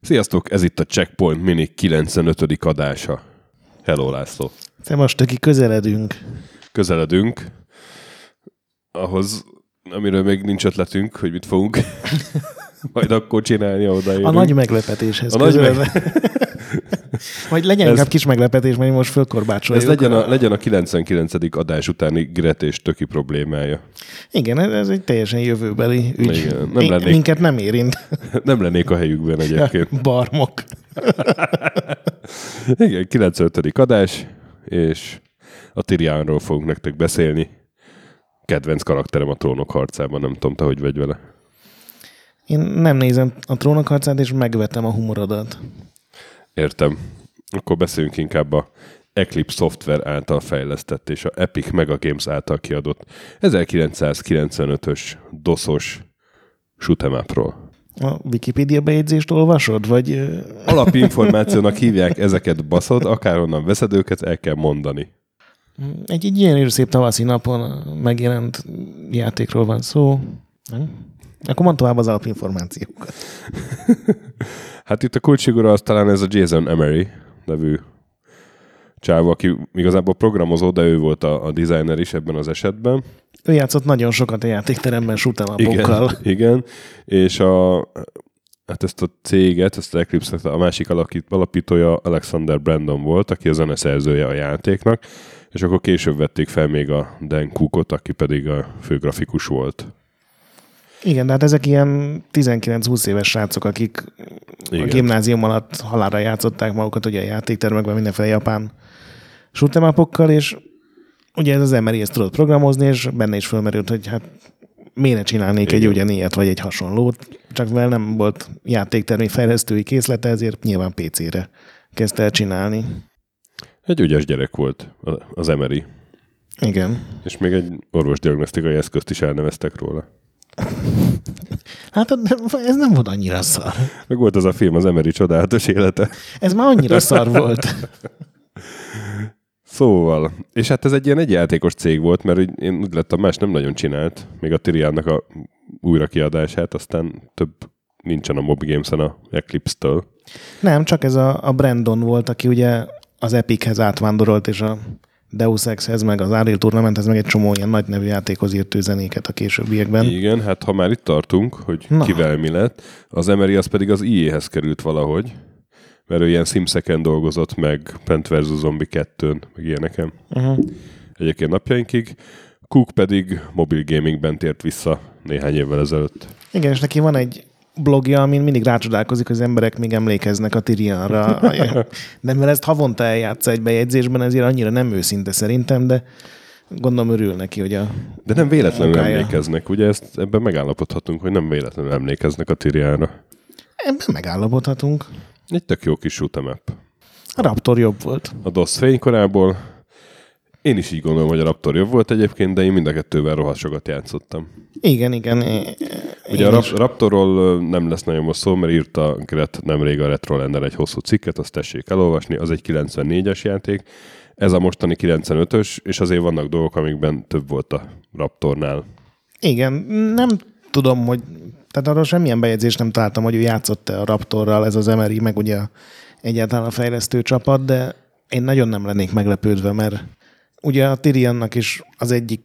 Sziasztok, ez itt a Checkpoint Mini 95. adása. Hello László. most aki közeledünk. Közeledünk ahhoz, amiről még nincs ötletünk, hogy mit fogunk majd akkor csinálni, oda A nagy meglepetéshez a nagy meg... Majd legyen ez, inkább kis meglepetés, mert most fölkorbácsoljuk. Ez legyen a, legyen a 99. adás utáni Gret és Töki problémája. Igen, ez egy teljesen jövőbeli ügy. Igen, nem lennék, Minket nem érint. Nem lennék a helyükben egyébként. Barmok. Igen, 95. adás, és a Tiriánról fogunk nektek beszélni. Kedvenc karakterem a trónok harcában, nem tudom, te hogy vagy vele. Én nem nézem a trónok harcát, és megvetem a humorodat. Értem. Akkor beszéljünk inkább a Eclipse Software által fejlesztett és a Epic Mega Games által kiadott 1995-ös DOS-os shoot'em A Wikipedia bejegyzést olvasod, vagy... Alapinformációnak hívják ezeket baszod, akárhonnan veszed őket, el kell mondani. Egy, egy ilyen szép tavaszi napon megjelent játékról van szó. Nem? Akkor mond tovább az alapinformációkat. hát itt a kulcsfigura az talán ez a Jason Emery nevű csáv, aki igazából programozó, de ő volt a, a designer is ebben az esetben. Ő játszott nagyon sokat a játékteremben Igen, igen, és a, hát ezt a céget, ezt a eclipse a másik alapítója Alexander Brandon volt, aki a zeneszerzője a játéknak, és akkor később vették fel még a Dan Cookot, aki pedig a főgrafikus volt. Igen, de hát ezek ilyen 19-20 éves srácok, akik Igen. a gimnázium alatt halára játszották magukat ugye a játéktermekben mindenféle japán shootemapokkal, és ugye ez az ember ezt tudott programozni, és benne is fölmerült, hogy hát miért ne csinálnék Igen. egy ugyanilyet, vagy egy hasonlót, csak mivel nem volt játéktermi fejlesztői készlete, ezért nyilván PC-re kezdte el csinálni. Egy ügyes gyerek volt az Emery. Igen. És még egy orvosdiagnosztikai eszközt is elneveztek róla. Hát ez nem volt annyira szar. Meg volt az a film, az Emery csodálatos élete. Ez már annyira szar volt. Szóval, és hát ez egy ilyen egyjátékos cég volt, mert én úgy lettem, más nem nagyon csinált, még a Tiriannak a újra kiadását, aztán több nincsen a Mob Games-en a Eclipse-től. Nem, csak ez a, a Brandon volt, aki ugye az Epichez átvándorolt, és a Deus Exhez, meg az Unreal Tournamenthez, meg egy csomó ilyen nagy nevű játékhoz írt zenéket a későbbiekben. Igen, hát ha már itt tartunk, hogy Na. kivel mi lett, az Emery az pedig az IE-hez került valahogy, mert ő ilyen Simseken dolgozott, meg Plant vs. Zombie 2-n, meg ilyeneken. Uh-huh. Egyébként napjainkig. Cook pedig mobil gamingben tért vissza néhány évvel ezelőtt. Igen, és neki van egy blogja, amin mindig rácsodálkozik, hogy az emberek még emlékeznek a Tirianra. de mert ezt havonta eljátsz egy bejegyzésben, ezért annyira nem őszinte szerintem, de gondolom örül neki, hogy a De nem véletlenül munkája. emlékeznek, ugye ezt ebben megállapodhatunk, hogy nem véletlenül emlékeznek a Tirianra. Ebben megállapodhatunk. Egy tök jó kis shoot'em A Raptor jobb volt. A DOS fénykorából, én is így gondolom, hogy a Raptor jobb volt egyébként, de én mind a kettővel rohadt sokat játszottam. Igen, igen. Én Ugye a Rap- Raptorról nem lesz nagyon most szó, mert írta Gret nemrég a Retrolender egy hosszú cikket, azt tessék elolvasni, az egy 94-es játék. Ez a mostani 95-ös, és azért vannak dolgok, amikben több volt a Raptornál. Igen, nem tudom, hogy tehát arról semmilyen bejegyzést nem találtam, hogy ő játszott-e a Raptorral, ez az Emery, meg ugye egyáltalán a fejlesztő csapat, de én nagyon nem lennék meglepődve, mert ugye a Tyriannak is az egyik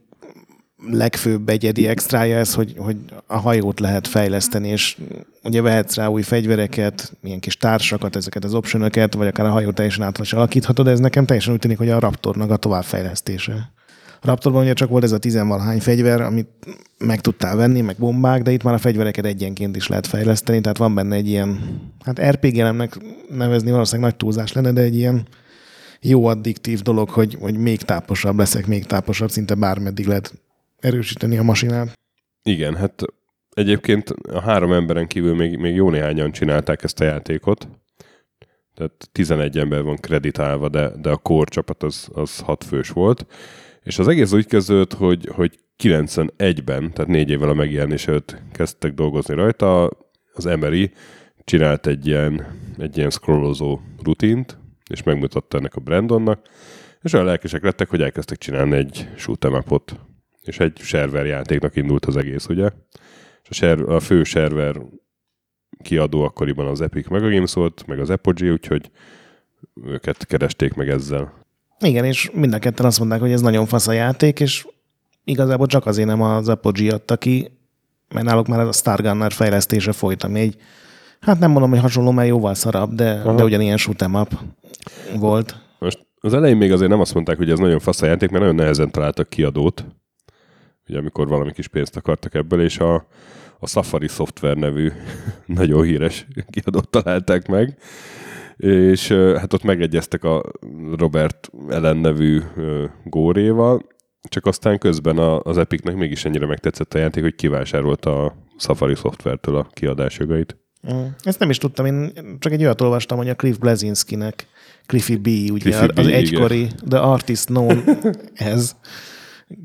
legfőbb egyedi extrája ez, hogy, hogy a hajót lehet fejleszteni, és ugye vehetsz rá új fegyvereket, milyen kis társakat, ezeket az optionokat, vagy akár a hajó teljesen át alakíthatod, de ez nekem teljesen úgy tűnik, hogy a Raptornak a továbbfejlesztése. A Raptorban ugye csak volt ez a tizenvalhány fegyver, amit meg tudtál venni, meg bombák, de itt már a fegyvereket egyenként is lehet fejleszteni, tehát van benne egy ilyen, hát RPG-lemnek nevezni valószínűleg nagy túlzás lenne, de egy ilyen jó addiktív dolog, hogy, hogy még táposabb leszek, még táposabb, szinte bármeddig lehet erősíteni a masinát. Igen, hát egyébként a három emberen kívül még, még jó néhányan csinálták ezt a játékot. Tehát 11 ember van kreditálva, de, de a core csapat az, az hat fős volt. És az egész úgy kezdődött, hogy, hogy 91-ben, tehát négy évvel a megjelenés előtt kezdtek dolgozni rajta, az Emery csinált egy ilyen, egy ilyen scrollozó rutint, és megmutatta ennek a Brandonnak, És olyan lelkesek lettek, hogy elkezdtek csinálni egy shoot'em. És egy server játéknak indult az egész, ugye? És a, ser, a fő server kiadó akkoriban az Epic meg a Games volt, meg az Apogee, úgyhogy őket keresték meg ezzel. Igen, és mind a ketten azt mondták, hogy ez nagyon fasz a játék, és igazából csak azért nem az Apogee adta ki, mert náluk már a Stargunner fejlesztése folyt, ami egy, hát nem mondom, hogy hasonló, mert jóval szarabb, de, de ugyanilyen shoot'em up volt. Most az elején még azért nem azt mondták, hogy ez nagyon fasz a játék, mert nagyon nehezen találtak kiadót, ugye amikor valami kis pénzt akartak ebből, és a, a Safari Software nevű nagyon híres kiadót találták meg, és hát ott megegyeztek a Robert Ellen nevű góréval, csak aztán közben az Epicnek mégis ennyire megtetszett a játék, hogy kivásárolta a Safari Software-től a kiadásjogait. Mm. Ezt nem is tudtam, én csak egy olyat olvastam, hogy a Cliff Blazinskinek, Cliffy B, ugye Cliffy az B, egykori, igen. the artist known ez,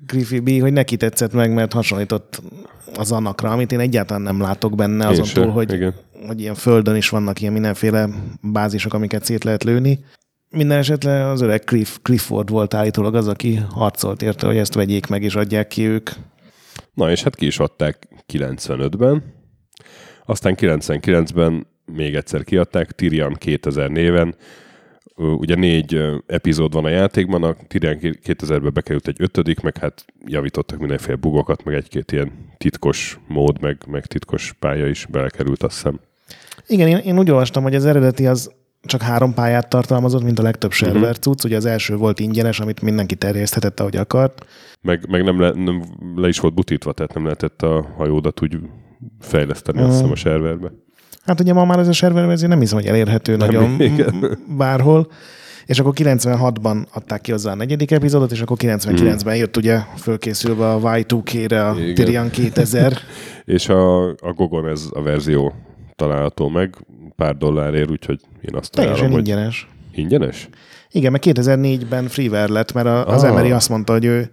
Cliffy B, hogy neki tetszett meg, mert hasonlított az anakra, amit én egyáltalán nem látok benne, azon túl, hogy, igen. hogy ilyen földön is vannak ilyen mindenféle bázisok, amiket szét lehet lőni. Minden esetre az öreg Cliff, Clifford volt állítólag az, aki harcolt érte, hogy ezt vegyék meg és adják ki ők. Na és hát ki is adták 95-ben, aztán 99-ben még egyszer kiadták, Tyrion 2000 néven, ugye négy epizód van a játékban, a Tyrion 2000-ben bekerült egy ötödik, meg hát javítottak mindenféle bugokat, meg egy-két ilyen titkos mód, meg, meg titkos pálya is belekerült, azt hiszem. Igen, én, én úgy olvastam, hogy az eredeti az csak három pályát tartalmazott, mint a legtöbb mhm. server uh-huh. cucc. Ugye az első volt ingyenes, amit mindenki terjeszthetett, ahogy akart. Meg, meg nem, le, nem le is volt butítva, tehát nem lehetett a hajódat úgy fejleszteni, uh-huh. azt hiszem, a serverbe. Hát ugye ma már ez a server verzió nem hiszem, hogy elérhető nem nagyon igen. bárhol. És akkor 96-ban adták ki hozzá a negyedik epizódot, és akkor 99-ben hmm. jött ugye fölkészülve a Y2K-re a Tyrion 2000. és a, a Gogon ez a verzió található meg pár dollárért, úgyhogy én azt Teljesen ajánlom, ingyenes. Ingyenes? Igen, mert 2004-ben freeware lett, mert a, az ah. Emery azt mondta, hogy ő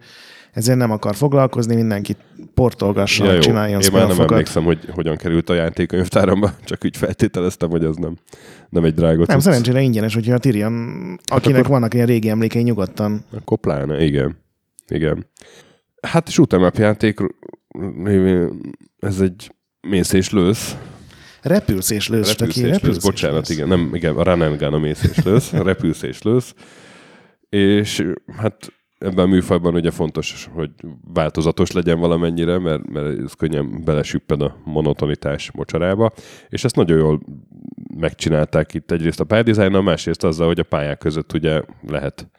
ezért nem akar foglalkozni, mindenki portolgassa, ja, csináljon Én már nem emlékszem, hogy hogyan került a játékkönyvtáramba, csak úgy feltételeztem, hogy az nem, nem egy drága Nem, szerencsére ingyenes, hogyha a Tyrion, hát akinek akkor, vannak ilyen régi emlékei nyugodtan. Akkor pláne, igen. Igen. Hát shoot'em up játék, ez egy mész és lősz. Repülsz és lősz. Repülsz és repülsz, lősz, bocsánat, igen, nem, igen, a run and gun a mész és lősz, repülsz és lősz. És hát ebben a műfajban ugye fontos, hogy változatos legyen valamennyire, mert, mert ez könnyen belesüpped a monotonitás mocsarába, és ezt nagyon jól megcsinálták itt egyrészt a pályadizájnnal, másrészt azzal, hogy a pályák között ugye lehet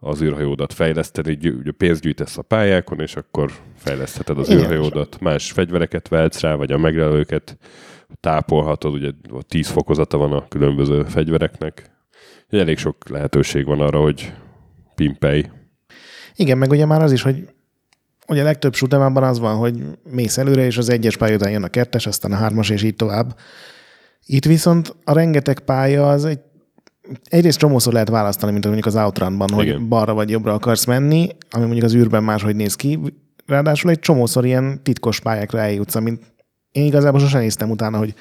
az űrhajódat fejleszteni, ugye pénzt gyűjtesz a pályákon, és akkor fejlesztheted az Igen. űrhajódat, más fegyvereket vehetsz rá, vagy a megrelőket tápolhatod, ugye 10 fokozata van a különböző fegyvereknek. Elég sok lehetőség van arra, hogy pimpelj igen, meg ugye már az is, hogy ugye a legtöbb sutemában az van, hogy mész előre, és az egyes pálya után jön a kettes, aztán a hármas, és így tovább. Itt viszont a rengeteg pálya az egy egyrészt csomószor lehet választani, mint mondjuk az Outrunban, hogy Igen. balra vagy jobbra akarsz menni, ami mondjuk az űrben máshogy néz ki. Ráadásul egy csomószor ilyen titkos pályákra eljutsz, amit én igazából sosem néztem utána, hogy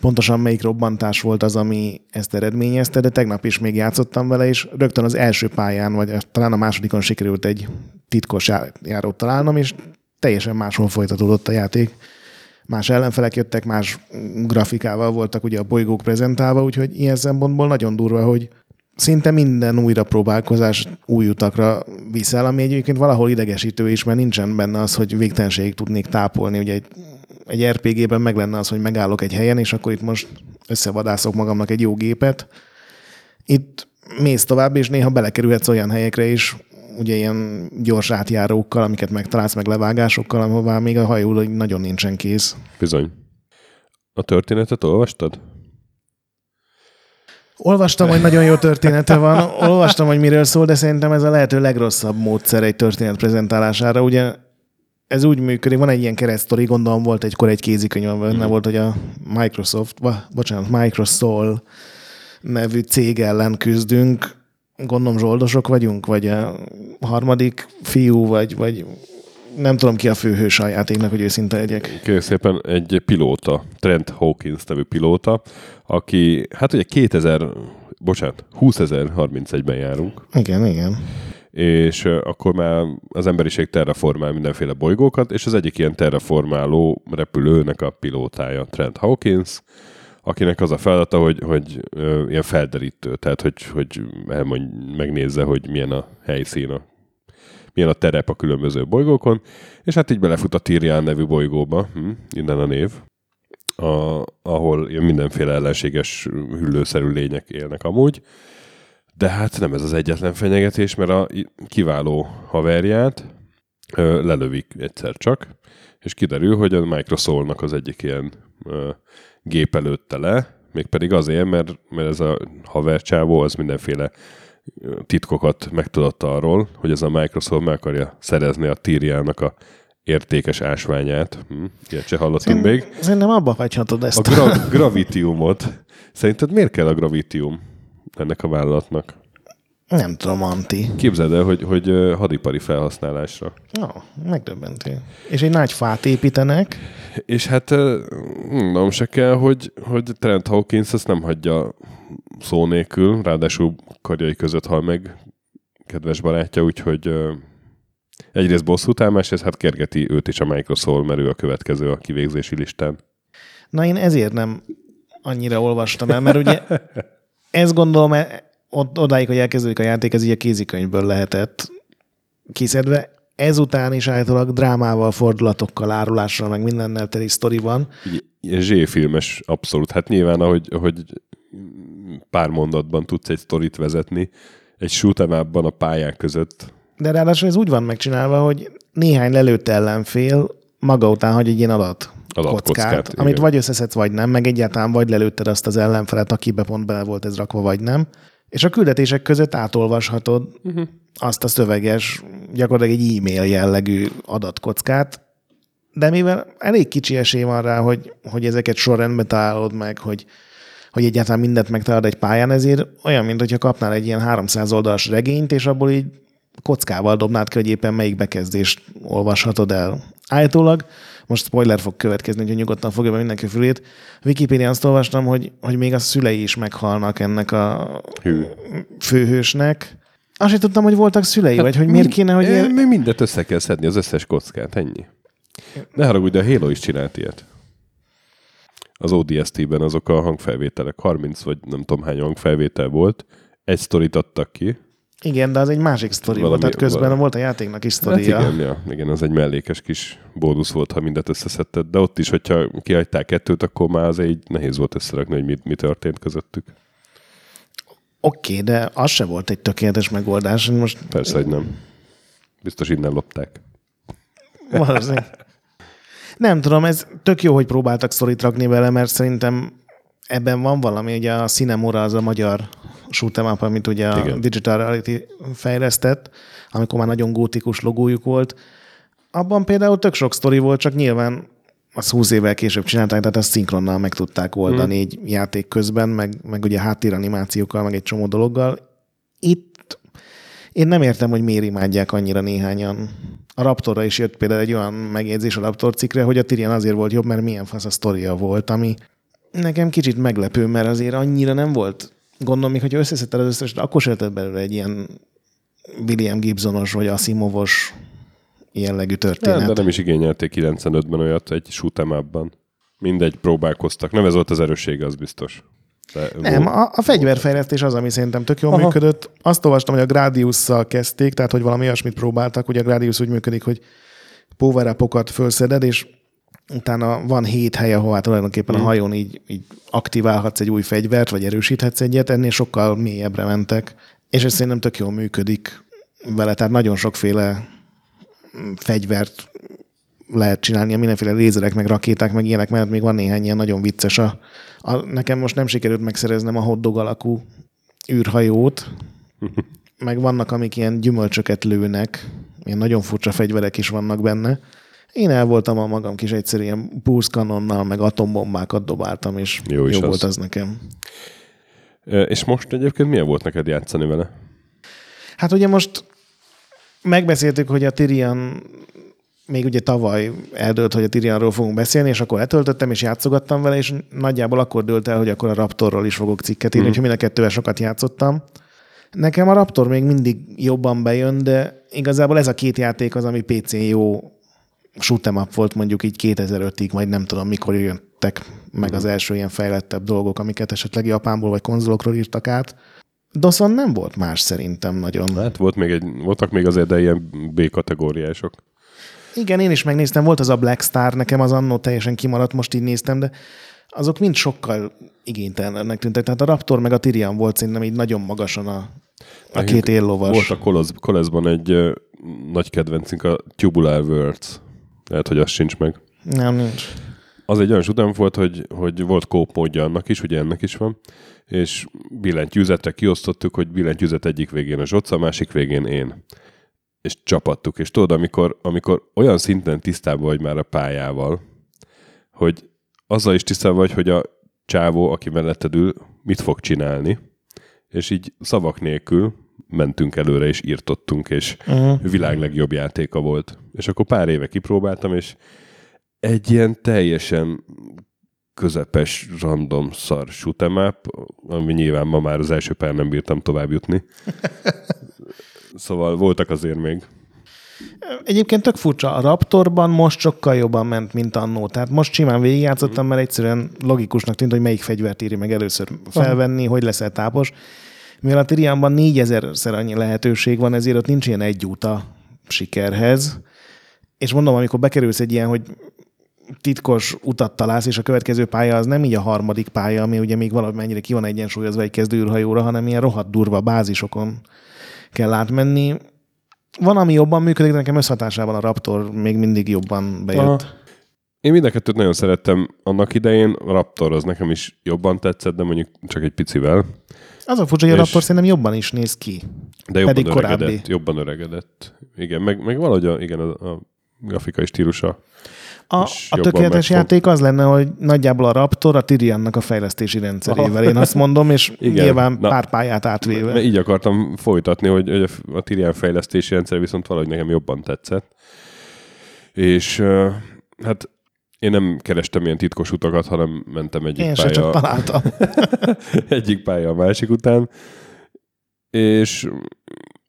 pontosan melyik robbantás volt az, ami ezt eredményezte, de tegnap is még játszottam vele, és rögtön az első pályán, vagy talán a másodikon sikerült egy titkos járót találnom, és teljesen máshol folytatódott a játék. Más ellenfelek jöttek, más grafikával voltak ugye a bolygók prezentálva, úgyhogy ilyen szempontból nagyon durva, hogy szinte minden újra próbálkozás új utakra viszel, ami egyébként valahol idegesítő is, mert nincsen benne az, hogy végtelenségig tudnék tápolni. Ugye egy egy RPG-ben meg lenne az, hogy megállok egy helyen, és akkor itt most összevadászok magamnak egy jó gépet. Itt mész tovább, és néha belekerülhetsz olyan helyekre is, ugye ilyen gyors átjárókkal, amiket megtalálsz, meg levágásokkal, ahová még a hajó nagyon nincsen kész. Bizony. A történetet olvastad? Olvastam, hogy nagyon jó története van, olvastam, hogy miről szól, de szerintem ez a lehető legrosszabb módszer egy történet prezentálására. Ugye ez úgy működik, van egy ilyen keresztori, gondolom volt egykor egy kézikönyv, benne mm. volt, hogy a Microsoft, va, bocsánat, Microsoft nevű cég ellen küzdünk, gondolom zsoldosok vagyunk, vagy a harmadik fiú, vagy, vagy nem tudom ki a főhős a játéknak, hogy őszinte legyek. Kérlek szépen egy pilóta, Trent Hawkins nevű pilóta, aki, hát ugye 2000, bocsánat, 2031-ben járunk, Igen, igen. És akkor már az emberiség terraformál mindenféle bolygókat, és az egyik ilyen terraformáló repülőnek a pilótája Trent Hawkins, akinek az a feladata, hogy, hogy ö, ilyen felderítő, tehát hogy, hogy elmondj, megnézze, hogy milyen a helyszín, a, milyen a terep a különböző bolygókon, és hát így belefut a Tyrian nevű bolygóba, hm, innen a név, a, ahol mindenféle ellenséges hüllőszerű lények élnek amúgy, de hát nem ez az egyetlen fenyegetés, mert a kiváló haverját ö, lelövik egyszer csak, és kiderül, hogy a Microsoftnak az egyik ilyen ö, gép előtte le, mégpedig azért, mert, mert ez a havercsávó az mindenféle titkokat megtudott arról, hogy ez a Microsoft meg akarja szerezni a Tyriának a értékes ásványát. Hm, ilyet se hallottunk még. Szerintem abba hagyhatod ezt. A gra- gravitiumot. Szerinted miért kell a gravitium ennek a vállalatnak? Nem tudom, Anti. Képzeld el, hogy, hogy hadipari felhasználásra. No, megdöbbentő. És egy nagy fát építenek, És hát mondom se kell, hogy, hogy Trent Hawkins ezt nem hagyja szó nélkül, ráadásul karjai között hal meg kedves barátja, úgyhogy egyrészt bosszút áll, másrészt hát kergeti őt is a Microsoft, mert ő a következő a kivégzési listán. Na én ezért nem annyira olvastam el, mert ugye ezt gondolom, e- ott, odáig, hogy elkezdődik a játék, ez így a kézikönyvből lehetett kiszedve. Ezután is állítólag drámával, fordulatokkal, árulással, meg mindennel teli sztori van. Így, ilyen zséfilmes, abszolút. Hát nyilván, ahogy, ahogy pár mondatban tudsz egy sztorit vezetni, egy shoot'em a pályák között. De ráadásul ez úgy van megcsinálva, hogy néhány lelőtt ellenfél maga után hagy egy ilyen adat Adatkockát, kockát, igen. amit vagy összeszedsz, vagy nem, meg egyáltalán vagy lelőtted azt az ellenfelet, akibe pont bele volt ez rakva, vagy nem. És a küldetések között átolvashatod uh-huh. azt a szöveges, gyakorlatilag egy e-mail jellegű adatkockát, de mivel elég kicsi esély van rá, hogy, hogy ezeket sorrendben találod meg, hogy, hogy egyáltalán mindent megtalálod egy pályán, ezért olyan, mint hogyha kapnál egy ilyen 300 oldalas regényt, és abból így kockával dobnád ki, hogy éppen melyik bekezdést olvashatod el. Állítólag, most spoiler fog következni, hogy nyugodtan fogja be mindenki fülét. Wikipédián azt olvastam, hogy, hogy még a szülei is meghalnak ennek a Hű. főhősnek. Azt sem tudtam, hogy voltak szülei, vagy hogy miért kéne, hogy... Mind, ilyen- mi mindent össze kell szedni, az összes kockát, ennyi. Ne haragudj, de a Halo is csinált ilyet. Az ODST-ben azok a hangfelvételek, 30 vagy nem tudom hány hangfelvétel volt, egy sztorit adtak ki. Igen, de az egy másik sztori volt, tehát közben valami- volt a játéknak is Hát sztoria. igen, ja, igen, az egy mellékes kis bónusz volt, ha mindet összeszedted, de ott is, hogyha kihagytál kettőt, akkor már az egy nehéz volt összerakni, hogy mi, mi történt közöttük. Oké, okay, de az se volt egy tökéletes megoldás. Most Persze, hogy nem. Biztos innen lopták. valószínűleg. Nem tudom, ez tök jó, hogy próbáltak szorít rakni vele, mert szerintem ebben van valami, ugye a Cinemora az a magyar shoot'em up, amit ugye a Igen. Digital Reality fejlesztett, amikor már nagyon gótikus logójuk volt. Abban például tök sok sztori volt, csak nyilván az 20 évvel később csinálták, tehát azt szinkronnal meg tudták oldani hmm. egy játék közben, meg, meg ugye háttéranimációkkal, meg egy csomó dologgal. Itt én nem értem, hogy miért imádják annyira néhányan. A Raptorra is jött például egy olyan megjegyzés a Raptor cikkre, hogy a Tyrion azért volt jobb, mert milyen fasz a sztoria volt, ami nekem kicsit meglepő, mert azért annyira nem volt. Gondolom, még hogyha összeszedted az összes, akkor se lehetett belőle egy ilyen William Gibsonos vagy Asimovos jellegű történet. Hát, de nem is igényelték 95-ben olyat egy shoot'em up-ban. Mindegy, próbálkoztak. Nem ez volt az erőssége, az biztos. De Nem, volt- a, a fegyverfejlesztés az, ami szerintem tök jól Aha. működött. Azt olvastam, hogy a Gradius-szal kezdték, tehát hogy valami olyasmit próbáltak. Ugye a Gradius úgy működik, hogy power upokat fölszeded, és utána van hét hely, ahová tulajdonképpen Mhm. a hajón így, így aktiválhatsz egy új fegyvert, vagy erősíthetsz egyet, ennél sokkal mélyebbre mentek. És ez szerintem tök jól működik vele, tehát nagyon sokféle mm, fegyvert lehet csinálni, mindenféle lézerek, meg rakéták, meg ilyenek mellett még van néhány ilyen nagyon vicces. A, a, nekem most nem sikerült megszereznem a hotdog alakú űrhajót, meg vannak, amik ilyen gyümölcsöket lőnek, ilyen nagyon furcsa fegyverek is vannak benne. Én el voltam a magam kis egyszerű ilyen pulse kanonnal, meg atombombákat dobáltam, és Jó jó, jó az. volt az nekem. És most egyébként milyen volt neked játszani vele? Hát ugye most megbeszéltük, hogy a Tyrion még ugye tavaly eldőlt, hogy a Tyrianról fogunk beszélni, és akkor letöltöttem, és játszogattam vele, és nagyjából akkor dőlt el, hogy akkor a Raptorról is fogok cikket írni, mm. úgyhogy mind a kettővel sokat játszottam. Nekem a Raptor még mindig jobban bejön, de igazából ez a két játék az, ami PC-n jó shoot'em up volt mondjuk így 2005-ig, majd nem tudom mikor jöttek meg az első ilyen fejlettebb dolgok, amiket esetleg Japánból vagy konzolokról írtak át. Doszon nem volt más szerintem nagyon. Hát volt még egy, voltak még azért, de ilyen B-kategóriások. Igen, én is megnéztem, volt az a Black Star, nekem az annó teljesen kimaradt, most így néztem, de azok mind sokkal igénytelennek tűntek. Tehát a Raptor meg a Tyrion volt szerintem így nagyon magasan a, a két éllovas. Volt a Koleszban egy nagy kedvencünk, a Tubular Worlds. Lehet, hogy az sincs meg. Nem, nincs. Az egy olyan utam volt, hogy, hogy volt kópmódja annak is, ugye ennek is van, és billentyűzetre kiosztottuk, hogy billentyűzet egyik végén a Zsoca, a másik végén én. És csapattuk. És tudod, amikor, amikor olyan szinten tisztában vagy már a pályával, hogy azzal is tisztában vagy, hogy a csávó, aki melletted ül, mit fog csinálni, és így szavak nélkül mentünk előre, és írtottunk, és uh-huh. világ legjobb játéka volt. És akkor pár éve kipróbáltam, és egy ilyen teljesen közepes, random szar shoot'em ami nyilván ma már az első pár nem bírtam tovább jutni. szóval voltak azért még. Egyébként tök furcsa, a Raptorban most sokkal jobban ment, mint annó. Tehát most simán végigjátszottam, mert egyszerűen logikusnak tűnt, hogy melyik fegyvert írja meg először felvenni, hogy leszel tápos. Mivel a Tirianban négyezerszer annyi lehetőség van, ezért ott nincs ilyen egy út a sikerhez. És mondom, amikor bekerülsz egy ilyen, hogy titkos utat találsz, és a következő pálya az nem így a harmadik pálya, ami ugye még valamennyire ki van egyensúlyozva egy kezdőrhajóra, hanem ilyen rohadt durva bázisokon kell átmenni. Van, ami jobban működik, de nekem összhatásában a Raptor még mindig jobban bejött. Aha. Én mind a kettőt nagyon szerettem annak idején, a Raptor az nekem is jobban tetszett, de mondjuk csak egy picivel. Az a furcsa, hogy a Raptor szerintem jobban is néz ki. De jobban Pedig öregedett, korábbi. jobban öregedett. Igen, meg, meg valahogy a, igen, a, a grafikai stílusa a, a tökéletes játék az lenne, hogy nagyjából a Raptor a Tiriannak a fejlesztési rendszerével. Én azt mondom, és Igen. nyilván Na, pár pályát átvéve. Mert így akartam folytatni, hogy, hogy a Tirian fejlesztési rendszer viszont valahogy nekem jobban tetszett. És hát én nem kerestem ilyen titkos utakat, hanem mentem egyik én pálya... csak találtam. egyik pálya a másik után. És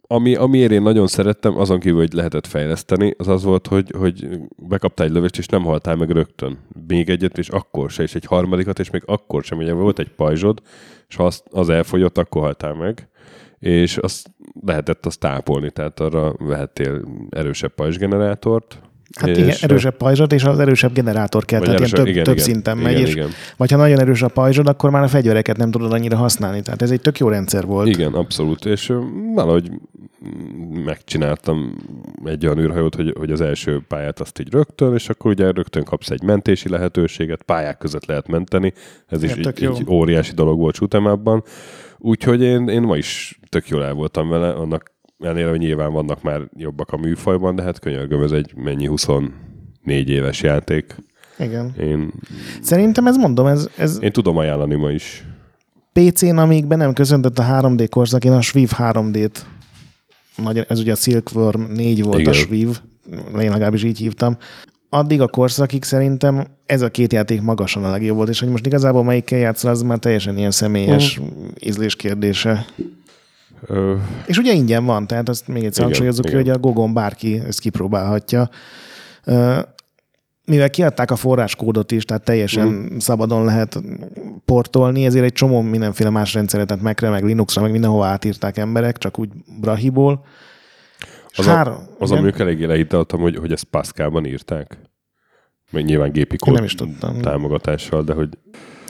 ami, amiért én nagyon szerettem, azon kívül, hogy lehetett fejleszteni, az az volt, hogy, hogy bekaptál egy lövést, és nem haltál meg rögtön. Még egyet, és akkor se, és egy harmadikat, és még akkor sem. Ugye volt egy pajzsod, és ha az, az elfogyott, akkor haltál meg. És azt lehetett azt tápolni, tehát arra vehettél erősebb pajzsgenerátort, Hát és igen, erősebb pajzsod, és az erősebb generátor kell, tehát erősebb, több, igen, több igen, szinten igen, megy, igen, és igen. vagy ha nagyon erős a pajzsod, akkor már a fegyvereket nem tudod annyira használni. Tehát ez egy tök jó rendszer volt. Igen, abszolút, és valahogy megcsináltam egy olyan űrhajót, hogy, hogy az első pályát azt így rögtön, és akkor ugye rögtön kapsz egy mentési lehetőséget, pályák között lehet menteni, ez is így, így óriási dolog volt Sutemában. Úgyhogy én, én ma is tök jól el voltam vele, annak ennél, hogy nyilván vannak már jobbak a műfajban, de hát könyörgöm, ez egy mennyi 24 éves játék. Igen. Én, Szerintem ez mondom, ez, ez... Én tudom ajánlani ma is. PC-n, amíg be nem köszöntött a 3D korszak, én a Swiv 3D-t, ez ugye a Silkworm 4 volt Igen. a Swiv, én legalábbis így hívtam, addig a korszakig szerintem ez a két játék magasan a legjobb volt, és hogy most igazából melyikkel játszol, az már teljesen ilyen személyes uh. ízlés kérdése. Ö... És ugye ingyen van, tehát azt még egyszer hangsúlyozzuk hogy a Gogon bárki ezt kipróbálhatja. Mivel kiadták a forráskódot is, tehát teljesen mm. szabadon lehet portolni, ezért egy csomó mindenféle más rendszeret, tehát Mac-re, meg Linuxra, meg mindenhova átírták emberek, csak úgy brahiból. Az, Három, a, az amik eléggé lehitaltam, hogy, hogy ezt Pascalban írták. Meg nyilván gépi kód nem is tudtam. támogatással, de hogy...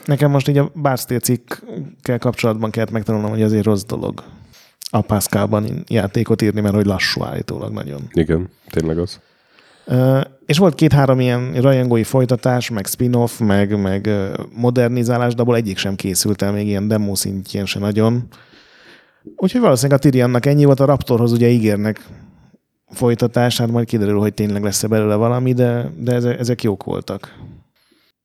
Nekem most így a Bárstél cikkkel kapcsolatban kellett megtanulnom, hogy azért rossz dolog a Pascalban játékot írni, mert hogy lassú állítólag nagyon. Igen, tényleg az. Uh, és volt két-három ilyen rajongói folytatás, meg spin-off, meg, meg modernizálás, de abból egyik sem készült el, még ilyen demo szintjén se nagyon. Úgyhogy valószínűleg a Tyriannak ennyi volt, a Raptorhoz ugye ígérnek folytatását, majd kiderül, hogy tényleg lesz-e belőle valami, de, de ezek jók voltak.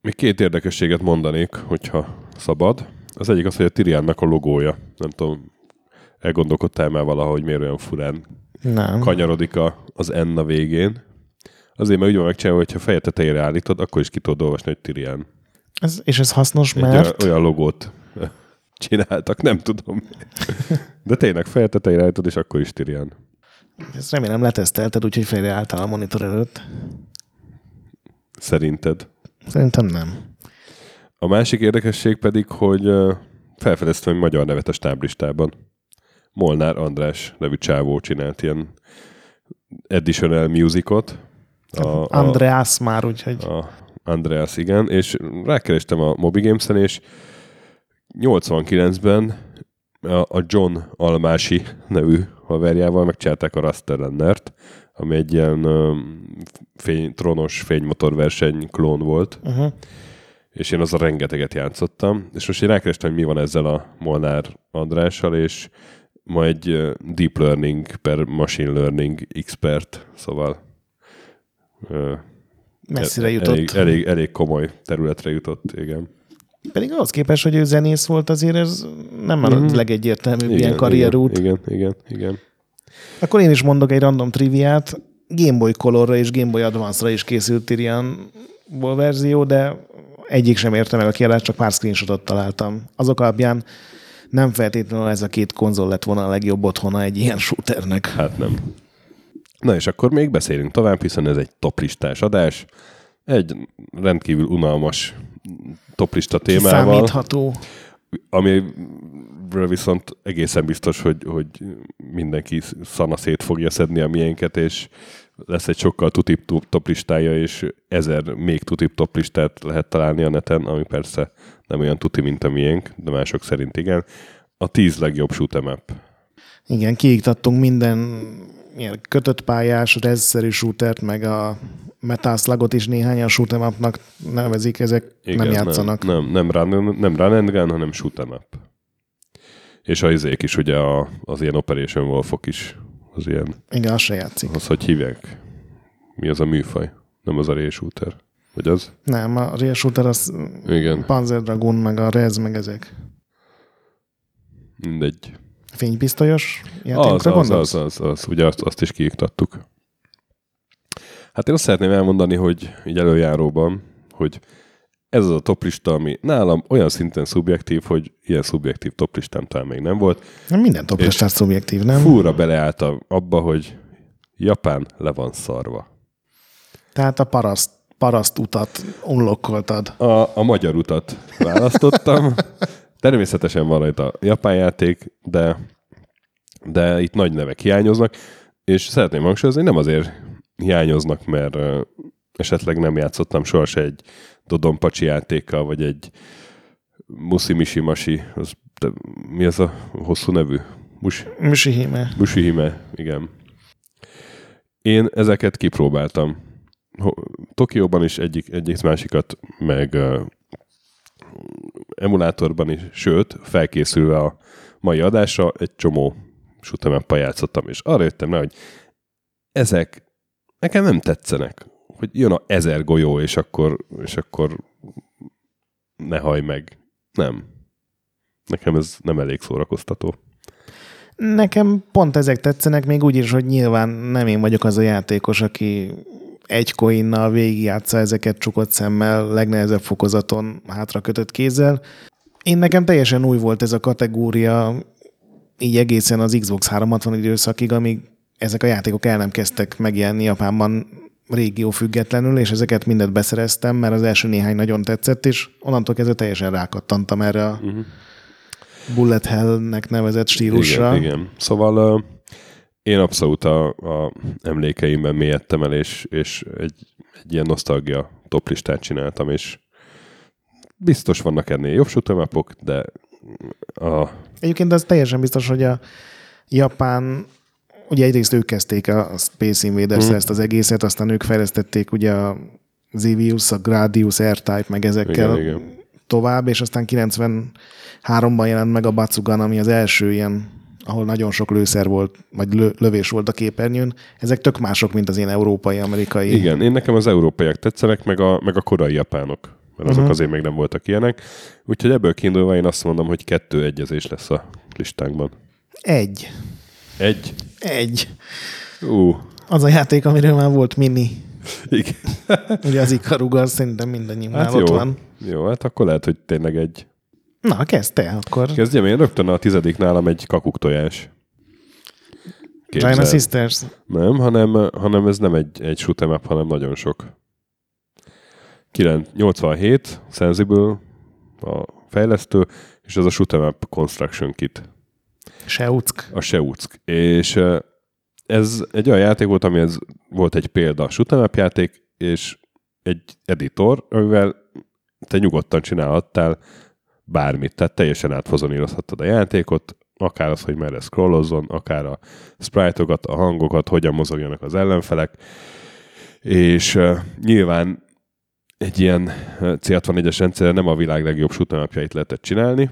Még két érdekességet mondanék, hogyha szabad. Az egyik az, hogy a Tyriannak a logója. Nem tudom, Elgondolkodtál már valahogy, miért olyan furán Nem. kanyarodik a, az N a végén. Azért, mert úgy van megcsinálva, hogyha feje tetejére állítod, akkor is ki tudod olvasni, hogy Tyrion. Ez, és ez hasznos, Egy mert... olyan, logót csináltak, nem tudom. De tényleg feje tetejére állítod, és akkor is Tyrion. Ezt remélem letesztelted, úgyhogy fejre álltál a monitor előtt. Szerinted? Szerintem nem. A másik érdekesség pedig, hogy felfedeztem egy magyar nevet a stáblistában. Molnár András nevű csávó csinált ilyen additional musicot. A, a, Andreas már, úgyhogy... a Andreas, igen, és rákerestem a Moby Games-en, és 89-ben a, a John Almási nevű haverjával megcsinálták a Rasterlandert, ami egy ilyen fény, trónos fénymotorverseny klón volt, Uh-huh. és én azzal rengeteget játszottam, és most én rákerestem, hogy mi van ezzel a Molnár Andrással, és ma egy deep learning per machine learning expert, szóval Messzire e- jutott. Elég, elég, elég komoly területre jutott, igen. Pedig ahhoz képest, hogy ő zenész volt, azért ez nem a Mhm. legegyértelműbb igen ilyen karrierút. Igen, igen, igen, igen. Akkor én is mondok egy random triviát. Game Boy Colorra és Game Boy Advance-ra is készült Tyrion-ból verzió, de egyik sem érte meg a kiadást, csak pár screenshotot találtam. Azok alapján nem feltétlenül ez a két konzol lett volna a legjobb otthona egy ilyen shooternek. Hát nem. Na és akkor még beszélünk tovább, hiszen ez egy toplistás adás. Egy rendkívül unalmas toplista témával, Számítható. amiről viszont egészen biztos, hogy, hogy mindenki szana szét fogja szedni a miénket, és lesz egy sokkal tutip toplistája, és ezer még tutip toplistát lehet találni a neten, ami persze nem olyan tuti, mint a miénk, de mások szerint igen. A tíz legjobb shoot'em up. Igen, kiiktattunk minden ilyen kötött pályás, rezszerű shootert, meg a Metal Slugot is néhányan shoot'em upnak nevezik, ezek Igen, nem játszanak. Nem, nem, nem, run, nem run and gun, hanem shoot'em up. És a izék is, ugye a, az ilyen Operation Wolfok is, az ilyen, Igen, az se játszik. az hogy hívják? Mi az a műfaj? Nem az a shooter? Vagy az? Nem, a shooter az Igen, Panzer Dragoon, meg a Rez, meg ezek. mindegy. Fénypisztolyos Az, játékokra az, gondolsz? az, az, az, ugye azt, azt is kiiktattuk. Hát én azt szeretném elmondani, hogy így előjáróban, hogy ez az a toplista, ami nálam olyan szinten szubjektív, hogy ilyen szubjektív toplistám talán még nem volt. Nem minden toplistás szubjektív, nem? Fúra beleálltam abba, hogy Japán le van szarva. Tehát a paraszt, paraszt utat unlokkoltad. A, a magyar utat választottam. Természetesen van rajta japán játék, de, de itt nagy nevek hiányoznak, és szeretném hangsúlyozni, nem azért hiányoznak, mert esetleg nem játszottam sohasem egy Dodonpacsi játékkal, vagy egy Musi Misi az, de mi ez a hosszú nevű? Mus, Mishihime. Mushihime, igen. Én ezeket kipróbáltam. Tokióban is egyik, egyik másikat, meg uh, emulátorban is, sőt, felkészülve a mai adásra egy csomó sutemeppal játszottam, és arra jöttem rá, hogy ezek nekem nem tetszenek. Hogy jön a ezer golyó, és akkor, és akkor ne haj meg. Nem. Nekem ez nem elég szórakoztató. Nekem pont ezek tetszenek, még úgy is, hogy nyilván nem én vagyok az a játékos, aki egy coinnal végigjátsza ezeket csukott szemmel, legnehezebb fokozaton hátra kötött kézzel. Én nekem teljesen új volt ez a kategória, így egészen az Xbox 360 időszakig, amíg ezek a játékok el nem kezdtek megjelenni Japánban régió függetlenül, és ezeket mindet beszereztem, mert az első néhány nagyon tetszett, és onnantól kezdve teljesen rákattantam erre a uh-huh. Bullet Hell-nek nevezett stílusra. Igen, igen. Szóval uh, én abszolút a, a emlékeimben mélyedtem el, és, és egy, egy ilyen nosztalgia toplistát csináltam, és biztos vannak ennél jobb sutemapok, de a, Egyébként az teljesen biztos, hogy a Japán, ugye egyrészt ők kezdték a Space Invaders Mhm. ezt az egészet, aztán ők fejlesztették ugye a Zivius, a Gradius, R-Type, meg ezekkel Igen, igen. tovább, és aztán 93-ban jelent meg a Batsugan, ami az első ilyen, ahol nagyon sok lőszer volt, vagy lö, lövés volt a képernyőn. Ezek tök mások, mint az én európai, amerikai. igen, én nekem az európaiak tetszenek, meg a, meg a korai japánok, mert azok uh-huh. azért még nem voltak ilyenek. Úgyhogy ebből kiindulva én azt mondom, hogy kettő egyezés lesz a listánkban. Egy. Egy. Egy. Ú, Az a játék, amiről már volt mini. Igen. Ugye az ikaruga az szerintem mindannyiunknál Hát ott jó. van. Jó, hát akkor lehet, hogy tényleg egy... Na, kezd te akkor. Kezdjem én rögtön a tizedik nálam egy kakuktojás. China Sisters. Nem, hanem, hanem ez nem egy, egy shoot up, hanem nagyon sok. 9, 87, Sensible a fejlesztő, és ez a shoot 'em up Construction Kit, Seuck. a Seuck. És ez egy olyan játék volt, ami ez volt egy példa up játék, és egy editor, amivel te nyugodtan csinálhattál bármit, tehát teljesen átfazonírozhattad a játékot, akár az, hogy merre scrollozzon, akár a sprite-okat, a hangokat, hogyan mozogjanak az ellenfelek, és nyilván egy ilyen uh, C64-es rendszer nem a világ legjobb shoot'em lehetett csinálni,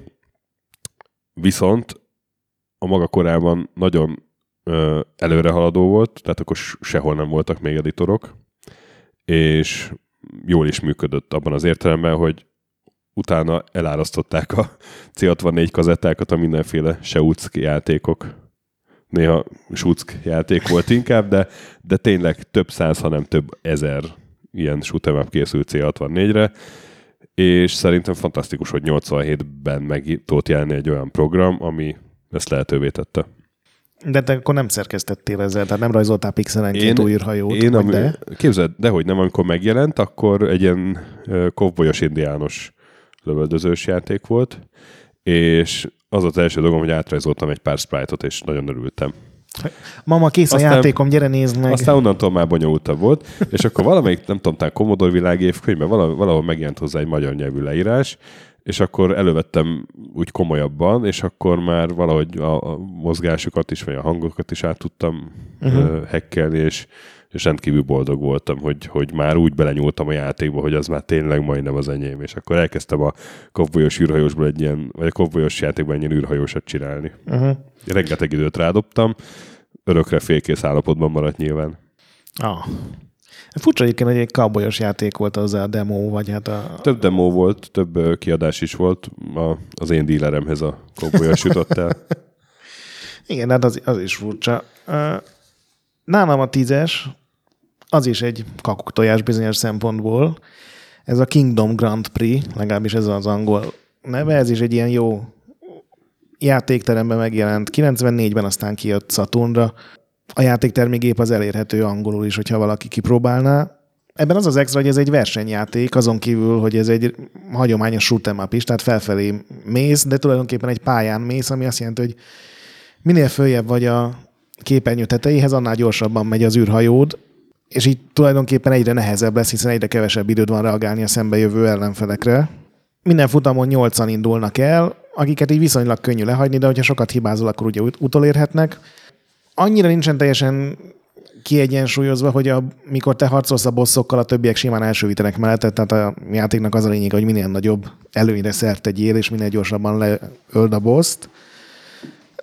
viszont a maga korában nagyon uh, előrehaladó volt, tehát akkor sehol nem voltak még editorok, és jól is működött abban az értelemben, hogy utána elárasztották a C64 kazettákat a mindenféle Seuck játékok. Néha Schuck játék volt inkább, de, de tényleg több száz, hanem több ezer ilyen shoot'em készült C64-re, és szerintem fantasztikus, hogy 87-ben meg tudott jelenni egy olyan program, ami ezt lehetővé tette. De te akkor nem szerkesztettél ezzel, tehát nem rajzoltál pixelenként új űrhajót. én ami, de? Képzeld, dehogy nem, amikor megjelent, akkor egy ilyen kovbolyos indiános lövöldözős játék volt, és az az első dolgom, hogy átrajzoltam egy pár sprite-ot, és nagyon örültem. Mama, kész a Aztán- játékom, gyere nézd meg. Aztán onnantól már bonyolultabb volt, és akkor valamelyik, nem tudom, talán Commodore világév könyvben valahol, valahol megjelent hozzá egy magyar nyelvű leírás, és akkor elővettem úgy komolyabban, és akkor már valahogy a, a mozgásokat is, vagy a hangokat is át tudtam uh-huh. uh, hekkelni, és, és rendkívül boldog voltam, hogy, hogy már úgy belenyúltam a játékba, hogy az már tényleg majdnem az enyém, és akkor elkezdtem a kovbolyos űrhajósból egy ilyen, vagy a kovbolyos játékban egy ilyen űrhajósat csinálni. Uh-huh. Rengeteg időt rádobtam, örökre félkész állapotban maradt nyilván. Ah. Furcsa egyébként, hogy egy cowboyos játék volt az a demo, vagy hát a... Több demo volt, több kiadás is volt, a, az én díleremhez a kobolyos jutott el. Igen, hát az, az is furcsa. Nálam a tízes, az is egy kakuktojás bizonyos szempontból. Ez a Kingdom Grand Prix, legalábbis ez az angol neve, ez is egy ilyen jó játékteremben megjelent. 94-ben aztán kijött Saturnra. A játéktermégép az elérhető angolul is, hogyha valaki kipróbálná. Ebben az az extra, hogy ez egy versenyjáték, azon kívül, hogy ez egy hagyományos shoot'em up is, tehát felfelé mész, de tulajdonképpen egy pályán mész, ami azt jelenti, hogy minél följebb vagy a képernyő tetejéhez, annál gyorsabban megy az űrhajód, és így tulajdonképpen egyre nehezebb lesz, hiszen egyre kevesebb időd van reagálni a szembejövő ellenfelekre. Minden futamon nyolcan indulnak el, akiket így viszonylag könnyű lehagyni, de hogyha sokat hibázol, akkor ugye ut- utolérhetnek. Annyira nincsen teljesen kiegyensúlyozva, hogy a, mikor te harcolsz a bosszokkal, a többiek simán elsővítenek mellette, tehát a játéknak az a lényeg, hogy minél nagyobb előnyre szert tegyél, és minél gyorsabban leöld a boszt.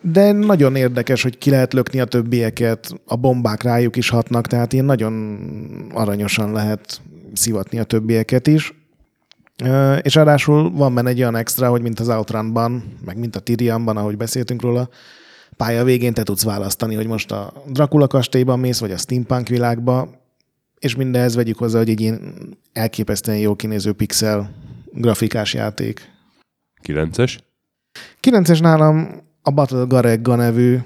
De nagyon érdekes, hogy ki lehet lökni a többieket, a bombák rájuk is hatnak, tehát ilyen nagyon aranyosan lehet szivatni a többieket is. És ráadásul van benne egy olyan extra, hogy mint az Outrunban, meg mint a Tyrianban, ahogy beszéltünk róla, pálya végén te tudsz választani, hogy most a Dracula kastélyban mész, vagy a steampunk világba, és mindehez vegyük hozzá, hogy egy ilyen elképesztően jó kinéző pixel grafikás játék. 9-es. 9-es nálam a Battle Garegga nevű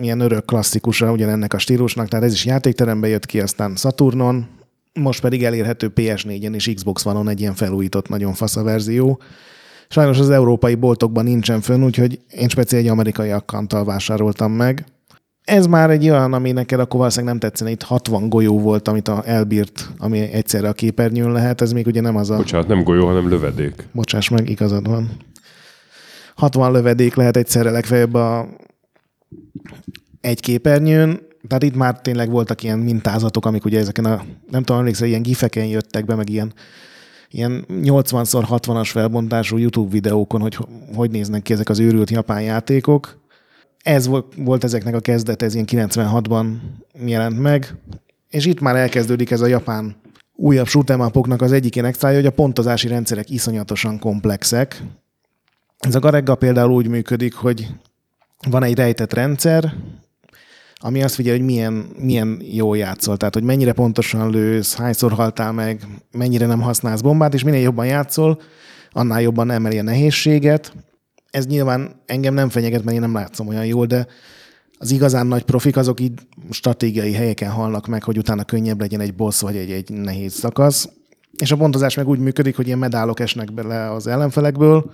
ilyen örök klasszikusa ugyanennek a stílusnak, tehát ez is játékterembe jött ki, aztán Saturnon, most pedig elérhető PS4-en és Xbox One-on egy ilyen felújított, nagyon fasz a verzió. Sajnos az európai boltokban nincsen fönn, úgyhogy én speciál egy amerikai akkantal vásároltam meg. Ez már egy olyan, ami neked akkor valószínűleg nem tetszene. Itt 60 golyó volt, amit a elbírt, ami egyszerre a képernyőn lehet. Ez még ugye nem az a... Bocsánat, nem golyó, hanem lövedék. Bocsáss meg, igazad van. 60 lövedék lehet egyszerre legfeljebb a egy képernyőn, tehát itt már tényleg voltak ilyen mintázatok, amik ugye ezeken a, nem tudom, emlékszel, ilyen gifeken jöttek be, meg ilyen, ilyen 80x60-as felbontású YouTube videókon, hogy hogy néznek ki ezek az őrült japán játékok. Ez volt, ezeknek a kezdet, ez ilyen 96-ban jelent meg, és itt már elkezdődik ez a japán újabb shoot'em upoknak az egyik ilyen extrája, hogy a pontozási rendszerek iszonyatosan komplexek. Ez a Garegga például úgy működik, hogy van egy rejtett rendszer, ami azt figyel, hogy milyen, milyen jól játszol, tehát hogy mennyire pontosan lősz, hányszor haltál meg, mennyire nem használsz bombát, és minél jobban játszol, annál jobban emeli a nehézséget. Ez nyilván engem nem fenyeget, mert én nem látszom olyan jól, de az igazán nagy profik azok így stratégiai helyeken halnak meg, hogy utána könnyebb legyen egy boss vagy egy, egy nehéz szakasz. És a pontozás meg úgy működik, hogy ilyen medálok esnek bele az ellenfelekből,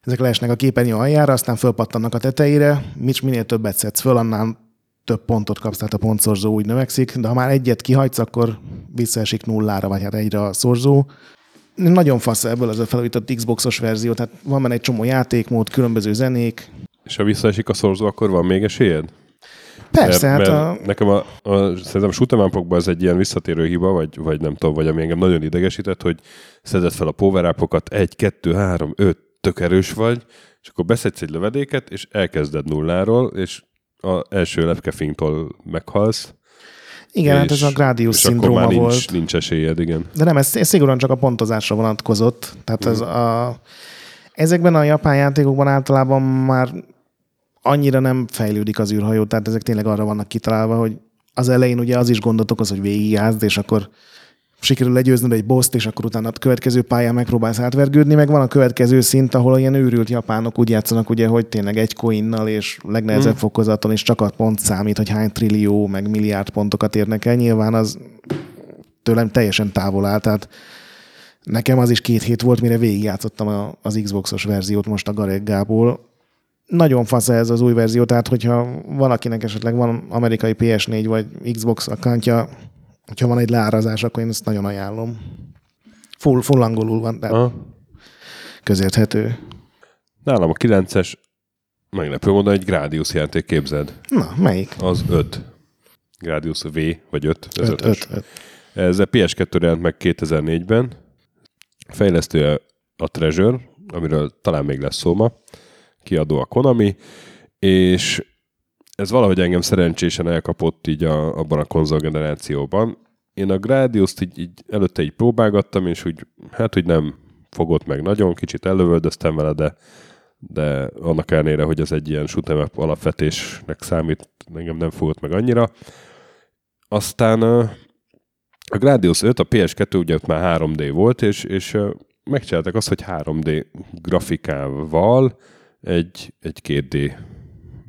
ezek leesnek a képernyő aljára, aztán fölpattannak a tetejére, mit minél többet szedsz föl, annál több pontot kapsz, tehát a pontszorzó úgy növekszik, de ha már egyet kihagysz, akkor visszaesik nullára, vagy hát egyre a szorzó. Nagyon fasz ebből az a felújított Xboxos verzió, tehát van benne egy csomó játékmód, különböző zenék. És ha visszaesik a szorzó, akkor van még esélyed? Persze, mert, hát mert a... nekem a, a, szerintem shoot'em ez egy ilyen visszatérő hiba, vagy, vagy nem tudom, vagy ami engem nagyon idegesített, hogy szedett fel a power egy, kettő, három, öt, tök erős vagy, és akkor beszedsz egy lövedéket, és elkezded nulláról, és az első lepkefingtól meghalsz. Igen, hát ez a Gradius szindróma nincs, volt. nincs esélyed, igen. De nem, ez, ez szigorúan csak a pontozásra vonatkozott. Tehát ez a, ezekben a japán játékokban általában már annyira nem fejlődik az űrhajó, tehát ezek tényleg arra vannak kitalálva, hogy az elején ugye az is gondot okoz, hogy végigjázd, és akkor sikerül legyőznöd egy boszt, és akkor utána a következő pályán megpróbálsz átvergődni, meg van a következő szint, ahol ilyen őrült japánok úgy játszanak, ugye, hogy tényleg egy coinnal és legnehezebb mm. fokozaton, és csak a pont számít, hogy hány trillió, meg milliárd pontokat érnek el. Nyilván az tőlem teljesen távol áll, tehát nekem az is két hét volt, mire végigjátszottam az Xboxos verziót most a Gareggából. Nagyon fasz ez az új verzió, tehát hogyha valakinek esetleg van amerikai PS4 vagy Xbox akantja, hogyha van egy leárazás, akkor én ezt nagyon ajánlom. Full, full angolul van, de Aha. közérthető. Nálam a 9-es, meglepő módon egy Gradius játék képzeld. Na, melyik? Az 5. Gradius V, vagy 5. Ez 5, 5, 5. Ez a PS2 jelent meg 2004-ben. Fejlesztője a Treasure, amiről talán még lesz szó ma. Kiadó a Konami, és ez valahogy engem szerencsésen elkapott így a, abban a konzolgenerációban. Én a Gradius-t így, így előtte így próbálgattam, és úgy, hát hogy nem fogott meg nagyon, kicsit elővöldöztem vele, de, de annak ellenére, hogy ez egy ilyen shoot'em alapvetésnek számít, engem nem fogott meg annyira. Aztán a Gradius 5, a PS2 ugye ott már 3D volt, és, és megcsináltak azt, hogy 3D grafikával egy, egy 2D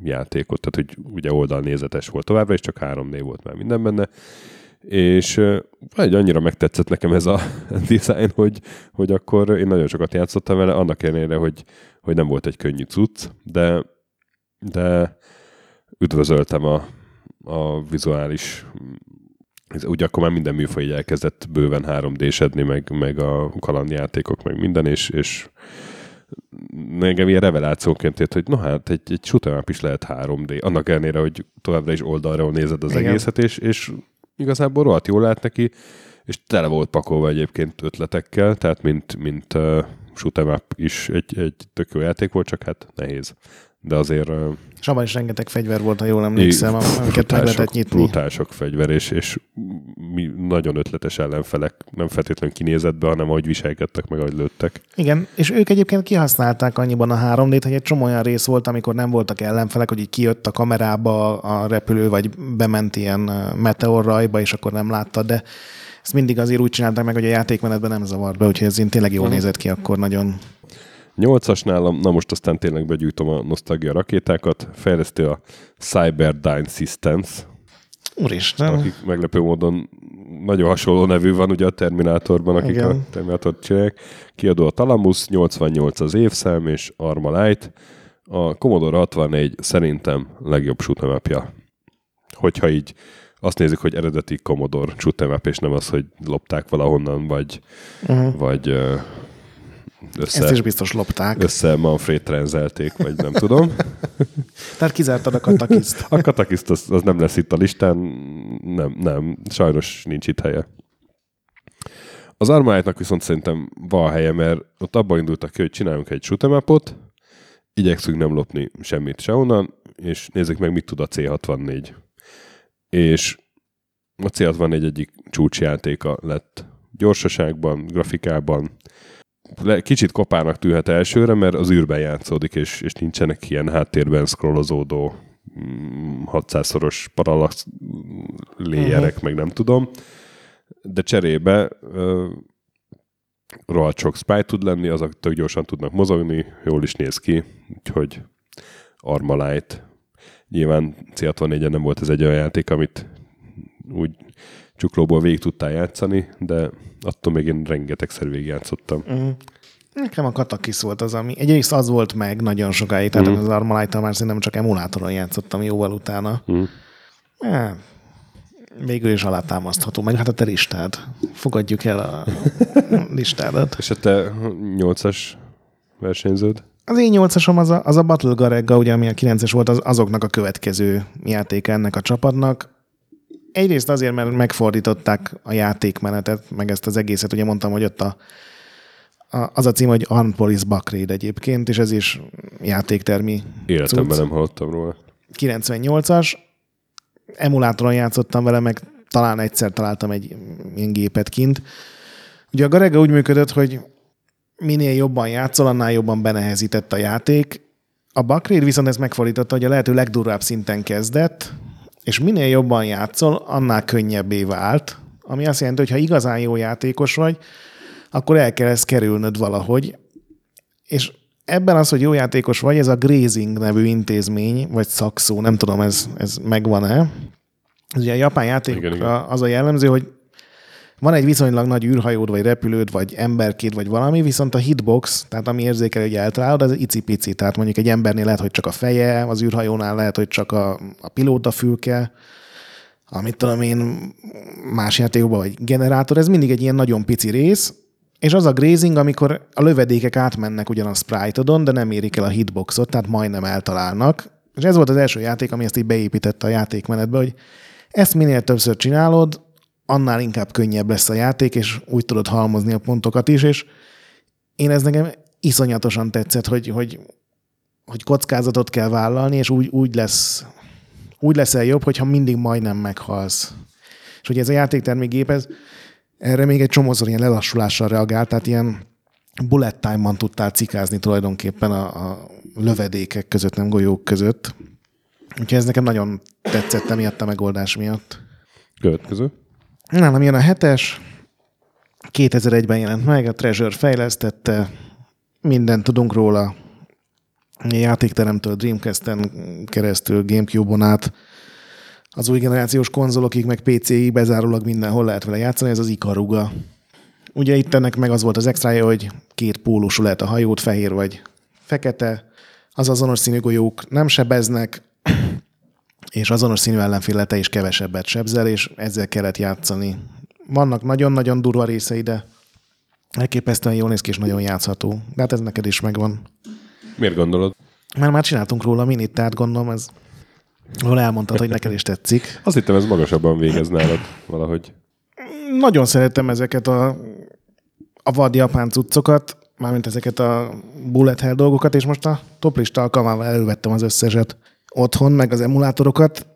játékot, tehát hogy ugye oldalnézetes volt továbbra, és csak 3D volt már minden benne, és vagy annyira megtetszett nekem ez a design, hogy, hogy akkor én nagyon sokat játszottam vele, annak ellenére, hogy, hogy nem volt egy könnyű cucc, de, de üdvözöltem a, a vizuális ugye akkor már minden műfaj elkezdett bőven 3D-sedni, meg, meg a kalandjátékok, meg minden, és, és engem ilyen revelációként ért, hogy na hát egy, egy shoot'em is lehet 3D, annak ellenére, hogy továbbra is oldalról nézed az Igen. egészet, és, és igazából rohadt jól lát neki, és tele volt pakolva egyébként ötletekkel, tehát mint, mint uh, shoot'em is egy, egy tök jó játék volt, csak hát nehéz de azért... És abban is rengeteg fegyver volt, ha jól emlékszem, amiket meg lehetett nyitni. Brutál sok fegyver, és, és mi nagyon ötletes ellenfelek, nem feltétlenül kinézetbe, hanem ahogy viselkedtek, meg ahogy lőttek. Igen, és ők egyébként kihasználták annyiban a 3D-t, hogy egy csomó olyan rész volt, amikor nem voltak ellenfelek, hogy így kijött a kamerába a repülő, vagy bement ilyen meteorrajba, és akkor nem láttad, de ezt mindig azért úgy csinálták meg, hogy a játékmenetben nem zavart be, úgyhogy ez tényleg jól mhm. nézett ki, akkor nagyon 8-as nálam, na most aztán tényleg begyűjtöm a nosztalgia rakétákat, fejlesztő a Cyberdyne Systems, Úristen. Akik meglepő módon nagyon hasonló nevű van ugye a Terminátorban, akik Igen. a Terminátort csinálják. Kiadó a Talamus, 88 az évszám, és Armalite. A Commodore 64 szerintem legjobb shoot'em Hogyha így azt nézik, hogy eredeti Commodore shoot'em és nem az, hogy lopták valahonnan, vagy, uh-huh. vagy össze, Ezt is biztos lopták. Össze Manfred trenzelték, vagy nem tudom. Tehát kizártad a katakiszt. a katakiszt az, az nem lesz itt a listán, nem, nem, sajnos nincs itt helye. Az armájátnak viszont szerintem van helye, mert ott abban indultak ki, hogy csináljunk egy shoot'em igyekszünk nem lopni semmit se onnan, és nézzük meg, mit tud a C64. És a C64 egyik csúcsjátéka lett gyorsaságban, grafikában, kicsit kopának tűnhet elsőre, mert az űrben játszódik, és, és nincsenek ilyen háttérben scrollozódó 600-szoros parallax léjerek, meg nem tudom. De cserébe ö, rohadt sok spy tud lenni, azok tök gyorsan tudnak mozogni, jól is néz ki, úgyhogy Armalite. Nyilván C64-en nem volt ez egy olyan játék, amit úgy csuklóból végig tudtál játszani, de attól még én rengetegszer végig játszottam. Mm. Nekem a Katakis volt az, ami egyrészt az volt meg nagyon sokáig, tehát mm. az Armalite-tal már szerintem csak emulátoron játszottam jóval utána. Mm. Eh, végül is alátámasztható, meg hát a te listád. Fogadjuk el a listádat. És a te nyolcas versenyződ? Az én nyolcasom az a, az a Battle Garegga, ugye, ami a 9-es volt, az, azoknak a következő játéka ennek a csapatnak. Egyrészt azért, mert megfordították a játékmenetet, meg ezt az egészet, ugye mondtam, hogy ott a, a, az a cím, hogy Unpolis Buckreed egyébként, és ez is játéktermi Életemben cucc. nem hallottam róla. 98-as, emulátoron játszottam vele, meg talán egyszer találtam egy ilyen gépet kint. Ugye a Garega úgy működött, hogy minél jobban játszol, annál jobban benehezített a játék. A Bakréd viszont ezt megfordította, hogy a lehető legdurvább szinten kezdett, és minél jobban játszol, annál könnyebbé vált, ami azt jelenti, hogy ha igazán jó játékos vagy, akkor el kell ezt kerülnöd valahogy, és ebben az, hogy jó játékos vagy, ez a Grazing nevű intézmény, vagy szakszó, nem tudom, ez, ez megvan-e. Ez ugye a japán játékokra az a jellemző, hogy van egy viszonylag nagy űrhajód, vagy repülőd, vagy emberkéd, vagy valami, viszont a hitbox, tehát ami érzékel, hogy eltalálod, az icipici. Tehát mondjuk egy embernél lehet, hogy csak a feje, az űrhajónál lehet, hogy csak a, a pilóta fülke, amit tudom én, más játékokban, vagy generátor, ez mindig egy ilyen nagyon pici rész, és az a grazing, amikor a lövedékek átmennek ugyan a sprite-odon, de nem érik el a hitboxot, tehát majdnem eltalálnak. És ez volt az első játék, ami ezt így beépítette a játékmenetbe, hogy ezt minél többször csinálod, annál inkább könnyebb lesz a játék, és úgy tudod halmozni a pontokat is, és én ez nekem iszonyatosan tetszett, hogy, hogy, hogy kockázatot kell vállalni, és úgy, úgy lesz úgy leszel jobb, hogyha mindig majdnem meghalsz. És hogy ez a játéktermékgép, ez erre még egy csomószor ilyen lelassulással reagált, tehát ilyen bullet time-ban tudtál cikázni tulajdonképpen a, a lövedékek között, nem golyók között. Úgyhogy ez nekem nagyon tetszett emiatt a megoldás miatt. Következő. Nálam jön a hetes, 2001-ben jelent meg, a Treasure fejlesztette, mindent tudunk róla, játékteremtől, Dreamcast-en keresztül, Gamecube-on át, az új generációs konzolokig, meg PC-ig bezárólag mindenhol lehet vele játszani, ez az Ikaruga. Ugye itt ennek meg az volt az extrája, hogy két pólusú lehet a hajót, fehér vagy fekete, az azonos színű golyók nem sebeznek, és azonos színű ellenfélete is kevesebbet sebzel, és ezzel kellett játszani. Vannak nagyon-nagyon durva részei, de elképesztően jól néz ki, és nagyon játszható. De hát ez neked is megvan. Miért gondolod? Mert már csináltunk róla minit, tehát gondolom ez Hol elmondtad, hogy neked is tetszik. Azt hittem, ez magasabban végez nálad valahogy. Nagyon szeretem ezeket a, a vad japán cuccokat, mármint ezeket a bullet hell dolgokat, és most a toplista alkalmával elővettem az összeset otthon, meg az emulátorokat,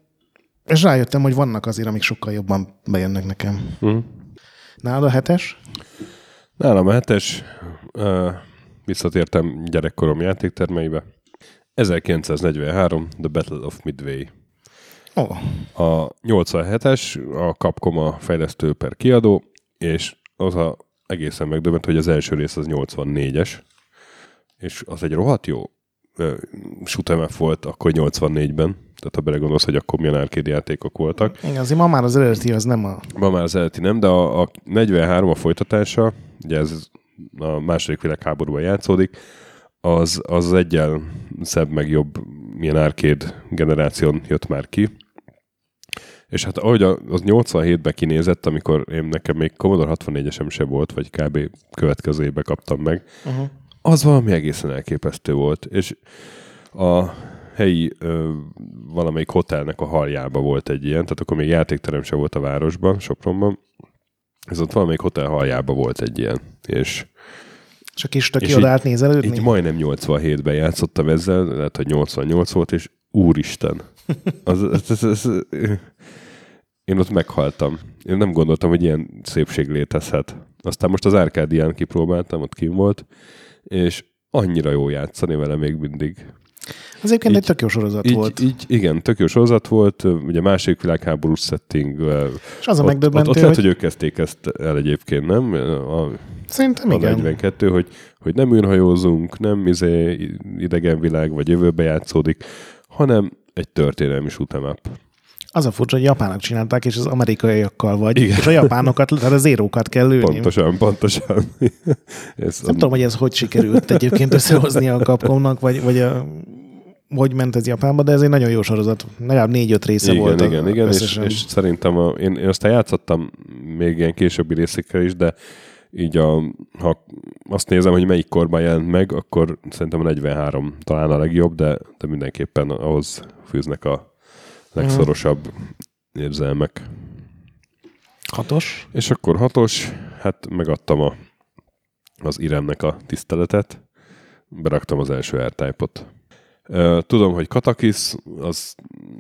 és rájöttem, hogy vannak azért, amik sokkal jobban bejönnek nekem. Uh-huh. Nálad a hetes? Nálam a hetes. Uh, visszatértem gyerekkorom játéktermeibe. 1943, The Battle of Midway. Oh. A 87-es, a Capcom a fejlesztő per kiadó, és az a egészen megdöbbent, hogy az első rész az 84-es, és az egy rohadt jó shoot'em volt akkor 84-ben, tehát ha belegondolsz, hogy akkor milyen arcade játékok voltak. Igen, azért ma már az eredeti az nem a... Ma már az eredeti nem, de a, a 43 a folytatása, ugye ez a második világháborúban játszódik, az, az egyel szebb, meg jobb milyen arcade generáción jött már ki. És hát ahogy az 87-ben kinézett, amikor én nekem még Commodore 64-esem se volt, vagy kb. következő évben kaptam meg, uh-huh. Az valami egészen elképesztő volt. És a helyi ö, valamelyik hotelnek a haljába volt egy ilyen, tehát akkor még játékterem se volt a városban, Sopronban, ez ott valamelyik hotel haljába volt egy ilyen, és és a kis töki oda nézelődni? Így majdnem 87-ben játszottam ezzel, lehet, hogy 88 volt, és úristen. Az, az, az, az, én ott meghaltam. Én nem gondoltam, hogy ilyen szépség létezhet. Aztán most az Árkádián kipróbáltam, ott kim volt, és annyira jó játszani vele még mindig. Az egyébként Így- egy tök jó sorozat Így, volt. így, igen, tök jó sorozat volt, ugye második világháborús setting. És az a ott, megdöbbentő, ott, ott lehet, hogy, hogy ők kezdték ezt el egyébként, nem? A, szerintem a igen. 42, hogy, hogy nem űrhajózunk, nem izé idegen világ, vagy jövőbe játszódik, hanem egy történelmi shoot'em up. Az a furcsa, hogy japánok csinálták, és az amerikaiakkal vagy, Igen. és a japánokat, tehát a zérókat kell lőni. Pontosan, pontosan. Ez Nem tudom, hogy ez hogy sikerült egyébként összehozni a Capcomnak, vagy, vagy a, hogy ment ez Japánba, de ez egy nagyon jó sorozat. Legalább négy-öt része igen, volt. a- igen, igen, és, összesen. és szerintem a, én, én aztán játszottam még ilyen későbbi részekkel is, de így a, ha azt nézem, hogy melyik korban jelent meg, akkor szerintem a 43 talán a legjobb, de, de mindenképpen ahhoz fűznek a legszorosabb érzelmek. Hatos. És akkor hatos, hát megadtam a, az Iremnek a tiszteletet, beraktam az első. Ö, Tudom, hogy Katakis, az,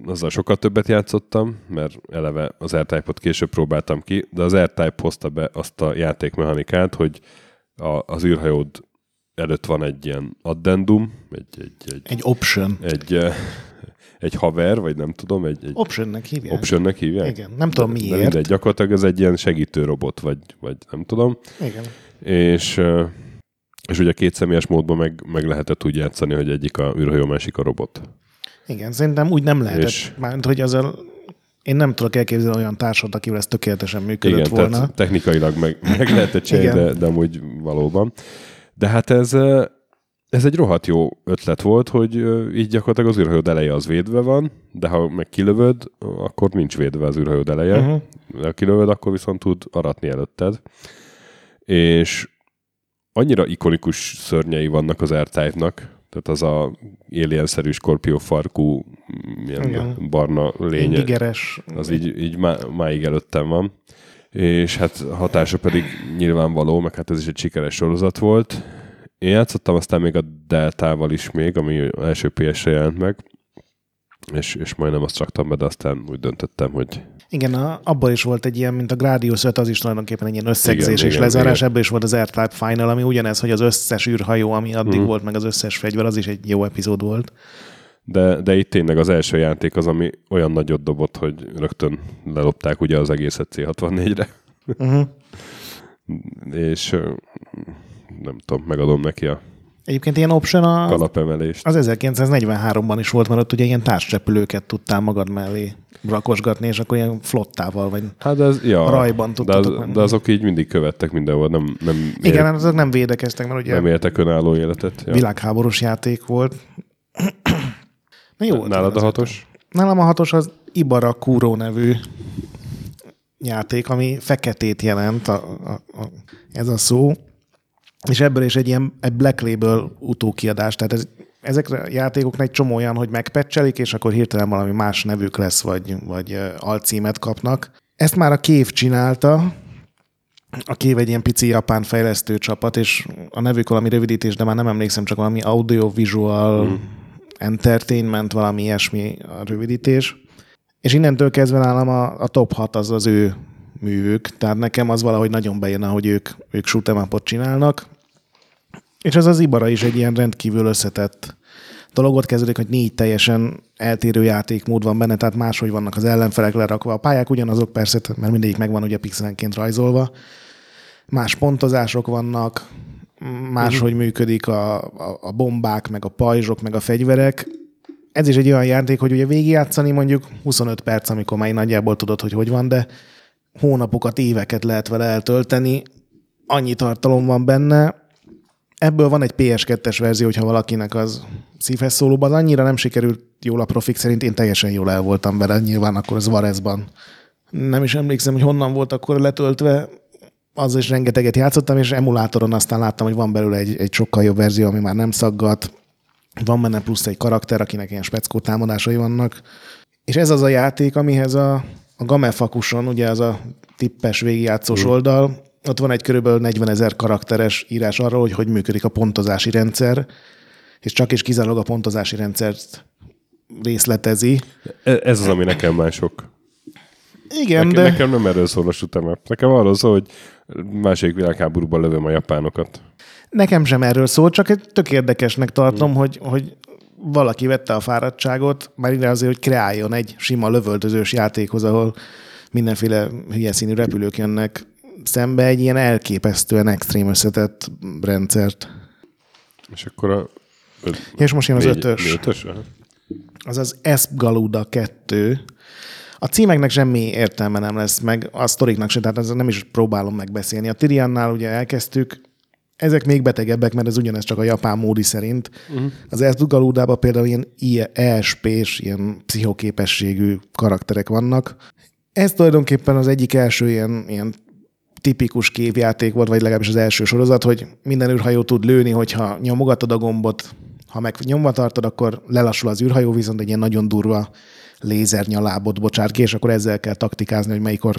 azzal sokkal többet játszottam, mert eleve az R-Type-ot később próbáltam ki, de az R-Type hozta be azt a játékmechanikát, hogy a, az űrhajód előtt van egy ilyen addendum, egy, egy, egy, Egy option. egy, egy haver, vagy nem tudom, egy, egy Optionnek hívják. optionnek hívják? Igen, nem tudom De- De miért. mindegy, gyakorlatilag ez egy ilyen segítő robot, vagy, vagy nem tudom. Igen. És, és ugye két személyes módban meg, meg lehetett úgy játszani, hogy egyik a űrhajó, másik a robot. Igen, szerintem úgy nem lehetett. És- Mármint, hogy azzal én nem tudok elképzelni olyan társat, akivel ez tökéletesen működött Igen, volna. tehát technikailag meg, meg lehetett csinálni, de, de amúgy valóban. De hát ez, ez egy rohadt jó ötlet volt, hogy így gyakorlatilag az űrhajó eleje az védve van, de ha meg kilövöd, akkor nincs védve az űrhajó eleje. Uh-huh. Ha kilövöd, akkor viszont tud aratni előtted. És annyira ikonikus szörnyei vannak az r tehát az a alien-szerű skorpió farkú, ilyen Igen. barna lénye, Indigeres. az így, így má, máig előttem van. És hát hatása pedig nyilvánvaló, meg hát ez is egy sikeres sorozat volt. Én játszottam aztán még a Deltával is még, ami első PS-re jelent meg, és, és majdnem azt raktam be, de aztán úgy döntöttem, hogy Igen, a, abból is volt egy ilyen, mint a Gradius 5, az is tulajdonképpen egy ilyen összegzés Igen, és igen, lezárás, igen. ebből is volt az R-Type Final, ami ugyanez, hogy az összes űrhajó, ami addig Mhm. volt, meg az összes fegyver, az is egy jó epizód volt. De, de itt tényleg az első játék az, ami olyan nagyot dobott, hogy rögtön lelopták ugye az egészet C64-re, Uh-huh. és nem tudom, megadom neki a Egyébként ilyen option a, kalapemelést. az 1943-ban is volt, mert ott ugye ilyen társrepülőket tudtál magad mellé rakosgatni, és akkor ilyen flottával, vagy Hát ez, ja, rajban de, tudtatok az, menni. de azok így mindig követtek mindenhol, nem, nem, Igen, élt, azok nem védekeztek, mert ugye nem éltek önálló életet. Ja. világháborús játék volt. Na jó, Nálad a az. hatos? Nálam a hatos az Ibara Kuro nevű játék, ami feketét jelent, a, a, a, ez a szó, és ebből is egy ilyen egy Black Label utókiadás, tehát ez, ezekre a játékoknak egy csomó olyan, hogy megpecselik, és akkor hirtelen valami más nevük lesz, vagy, vagy alcímet kapnak. Ezt már a Kév csinálta, a Kév egy ilyen pici japán fejlesztő csapat, és a nevük valami rövidítés, de már nem emlékszem, csak valami audiovisual mm. entertainment, valami ilyesmi a rövidítés. És innentől kezdve nálam a, a top 6 az az ő művük, tehát nekem az valahogy nagyon bejön, hogy ők, ők shoot'em csinálnak. És ez az Ibara is egy ilyen rendkívül összetett dolog. Ott kezdődik, hogy négy teljesen eltérő játékmód van benne, tehát máshogy vannak az ellenfelek lerakva. A pályák ugyanazok persze, mert mindegyik megvan ugye pixelenként rajzolva. Más pontozások vannak, máshogy működik a, a, a bombák, meg a pajzsok, meg a fegyverek. Ez is egy olyan játék, hogy ugye végigjátszani mondjuk 25 perc, amikor már nagyjából tudod, hogy hogy van, de hónapokat, éveket lehet vele eltölteni. Annyi tartalom van benne. Ebből van egy PS2-es verzió, hogyha valakinek az szívhez szólóba, az annyira nem sikerült jól a profik szerint, én teljesen jól el voltam vele, nyilván akkor az Varezban. Nem is emlékszem, hogy honnan volt akkor letöltve, az is rengeteget játszottam, és emulátoron aztán láttam, hogy van belőle egy, egy sokkal jobb verzió, ami már nem szaggat, van benne plusz egy karakter, akinek ilyen speckó támadásai vannak. És ez az a játék, amihez a, a Gamefakuson, ugye az a tippes végigjátszós mm. oldal, ott van egy körülbelül 40 ezer karakteres írás arról, hogy hogy működik a pontozási rendszer, és csak és kizárólag a pontozási rendszert részletezi. E- Ez az, ami nekem mások. Igen, Nekem, de... nekem nem erről szól a up. Nekem arról szól, hogy másik világháborúban lövöm a japánokat. Nekem sem erről szól, csak egy tök érdekesnek tartom, hogy, hogy valaki vette a fáradtságot, már ide azért, hogy kreáljon egy sima lövöldözős játékhoz, ahol mindenféle hülye színű repülők jönnek szembe egy ilyen elképesztően extrém összetett rendszert. És akkor a... És most jön az négy- ötös. ötös? Az az Esp Galuda 2. A címeknek semmi értelme nem lesz, meg a sztoriknak se, tehát ezzel nem is próbálom megbeszélni. A Tiriannál ugye elkezdtük, ezek még betegebbek, mert ez ugyanez csak a japán módi szerint. Uh-huh. Az Esp Galudában például ilyen ESP-s, ilyen pszichoképességű karakterek vannak. Ez tulajdonképpen az egyik első ilyen, ilyen tipikus képjáték volt, vagy legalábbis az első sorozat, hogy minden űrhajó tud lőni, hogyha nyomogatod a gombot, ha meg nyomva tartod, akkor lelassul az űrhajó, viszont egy ilyen nagyon durva lézernyalábot bocsát ki, és akkor ezzel kell taktikázni, hogy melyikor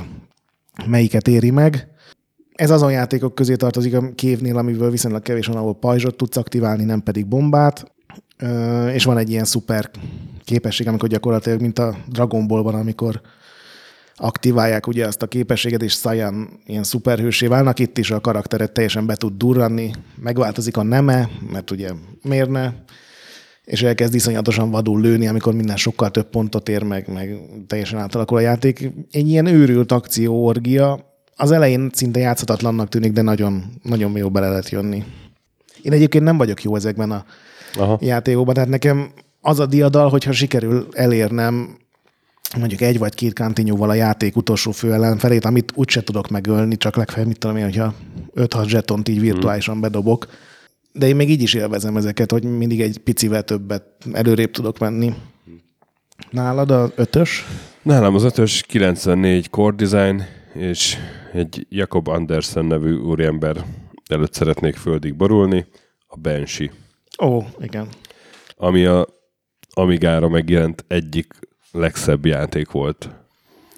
melyiket éri meg. Ez azon játékok közé tartozik a kévnél, amiből viszonylag kevés van, ahol pajzsot tudsz aktiválni, nem pedig bombát. És van egy ilyen szuper képesség, amikor gyakorlatilag, mint a Dragon Ballban, amikor aktiválják ugye azt a képességet, és Saiyan ilyen szuperhősé válnak, itt is a karakteret teljesen be tud durranni, megváltozik a neme, mert ugye miért ne, és elkezd iszonyatosan vadul lőni, amikor minden sokkal több pontot ér meg, meg teljesen átalakul a játék. Egy ilyen őrült akcióorgia, az elején szinte játszhatatlannak tűnik, de nagyon, nagyon jó bele lehet jönni. Én egyébként nem vagyok jó ezekben a Aha. játékokban, tehát nekem az a diadal, hogyha sikerül elérnem mondjuk egy vagy két kantinyúval a játék utolsó fő ellenfelét, amit úgyse tudok megölni, csak legfeljebb, mit tudom én, hogyha 5-6 zsetont így virtuálisan bedobok. De én még így is élvezem ezeket, hogy mindig egy picivel többet előrébb tudok menni. Nálad a ötös? Nálam az ötös 94 core design, és egy Jakob Andersen nevű úriember előtt szeretnék földig borulni, a Banshee, Ó, igen. ami a Amigára megjelent egyik legszebb játék volt.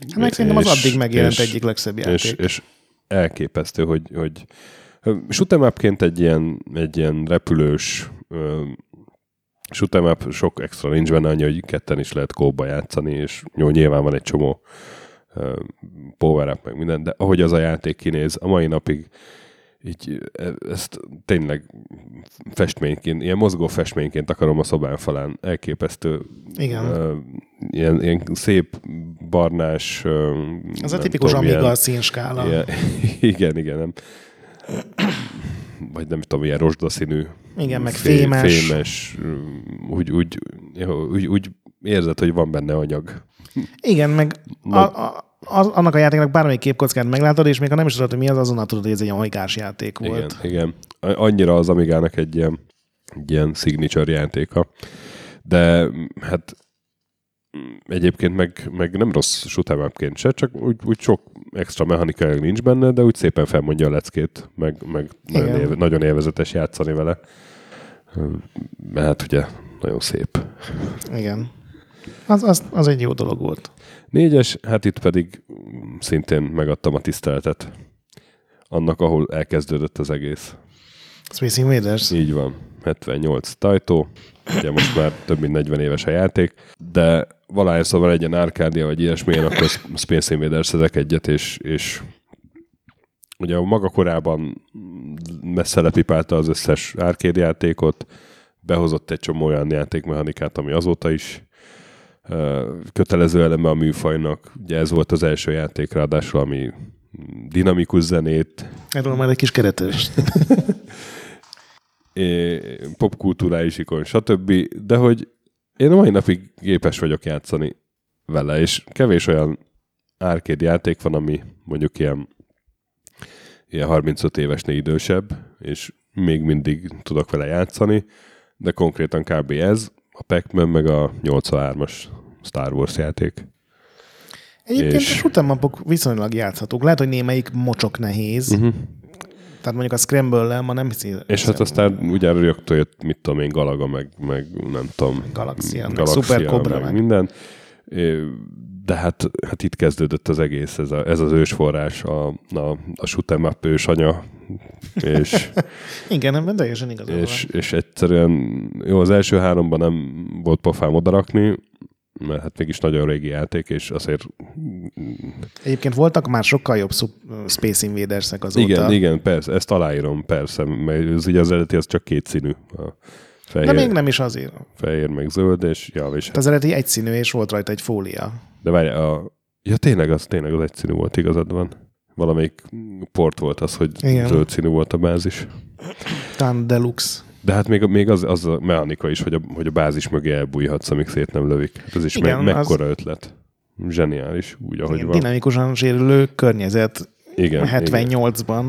Hát meg szerintem az addig megjelent és- egyik legszebb játék. És, és elképesztő, hogy, hogy shoot'em upként egy ilyen, egy ilyen repülős up, sok extra nincs benne, annyi, hogy ketten is lehet kóba játszani, és jó, nyilván van egy csomó power up, meg minden, de ahogy az a játék kinéz, a mai napig így e- ezt tényleg festményként, ilyen mozgó festményként akarom a szobám falán. Elképesztő. Igen. Ö, ilyen, ilyen szép barnás... ö, Ez a tipikus tudom, Amiga ilyen- színskála. ilyen, igen, igen, nem. Vagy nem tudom, ilyen rozsdaszínű. Igen, meg fé- fémes. Fémes, úgy, úgy, úgy, úgy érzed, hogy van benne anyag. Igen, meg a, a, az, annak a játéknak bármelyik képkockát meglátod, és még ha nem is tudod, hogy mi az, azonnal tudod, hogy ez egy amigás játék volt. Igen, igen. Annyira az Amigának egy ilyen, egy ilyen signature játéka. De hát egyébként meg, meg nem rossz shoot'em upként se, csak úgy, úgy sok extra mechanika nincs benne, de úgy szépen felmondja a leckét, meg, meg nagyon, élve, nagyon élvezetes játszani vele. Mert hát ugye nagyon szép. Igen. Az, az, az egy jó dolog volt. Négyes, hát itt pedig szintén megadtam a tiszteletet annak, ahol elkezdődött az egész. Space Invaders? Így van. 78 tajtó. Ugye most már több mint 40 éves a játék, de valahányszor van egy ilyen árkádia, vagy ilyesmi, én akkor Space Invaders szedek egyet, és, és ugye a maga korában messze lepipálta az összes árkéd játékot, behozott egy csomó olyan játékmechanikát, ami azóta is kötelező eleme a műfajnak. Ugye ez volt az első játék, ráadásul, ami dinamikus zenét, Erről már egy kis keretes. popkulturális ikon, stb. De hogy én a mai napig képes vagyok játszani vele, és kevés olyan árkéd játék van, ami mondjuk ilyen, ilyen 35 évesnél idősebb, és még mindig tudok vele játszani, de konkrétan kb. ez, a Pac-Man meg a 83-as Star Wars játék. Egyébként És- a shoot'em viszonylag játszhatók. Lehet, hogy némelyik mocsok nehéz. Uh-huh. Tehát mondjuk a Scramble-lel ma nem hiszi. És hát aztán ugye rögtön jött, mit tudom én, Galaga, meg, meg nem tudom, Galaxia, meg Galaxia, Super Cobra, meg meg. minden. De hát, hát itt kezdődött az egész, ez, a, ez az ősforrás, a, a, a shoot'em up ősanya, és, Igen, nem, teljesen igazad és, és egyszerűen, jó, az első háromban nem volt pofám odarakni, mert hát mégis nagyon régi játék, és azért Egyébként voltak már sokkal jobb Space Invaders-ek azóta. igen, igen, persze, ezt aláírom, persze, mert ez ugye az eredeti az csak kétszínű. A Fehér, De még nem is azért. fehér meg zöld, és ja, és Hát az eredeti egyszínű, és volt rajta egy fólia. De várj, a... ja tényleg az, tényleg az egyszínű volt, igazad van. Valamelyik port volt az, hogy. Igen. zöld színű volt a bázis. Talán Deluxe. De hát még, még az, az a mechanika is, hogy a, hogy a bázis mögé elbújhatsz, amíg szét nem lövik. Hát ez is Igen, me, az- mekkora ötlet. Zseniális, úgy, ahogy Igen, van. dinamikusan sérülő környezet Igen, igen. 78-ban.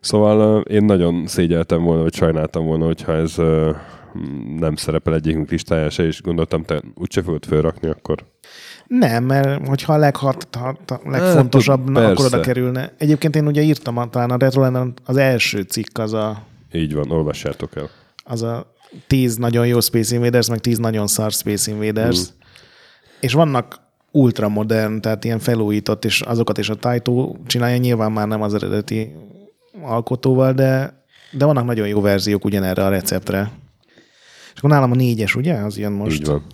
Szóval ö, én nagyon szégyeltem volna, vagy sajnáltam volna, hogyha ez nem szerepel egyikünk listáján se, és gondoltam, te úgyse fogod felrakni, akkor Nem, mert hogyha a leghat, hat, legfontosabb, na, akkor oda kerülne. Egyébként én ugye írtam talán a Retrolanden az első cikk az a, így van, olvassátok el. Az a 10 nagyon jó Space Invaders, meg 10 nagyon szar Space Invaders. Mm. És vannak ultramodern, tehát ilyen felújított, és azokat is a Taito csinálja, nyilván már nem az eredeti alkotóval, de, de vannak nagyon jó verziók ugyanerre a receptre. És akkor nálam a négyes, ugye? Az jön most. Így van.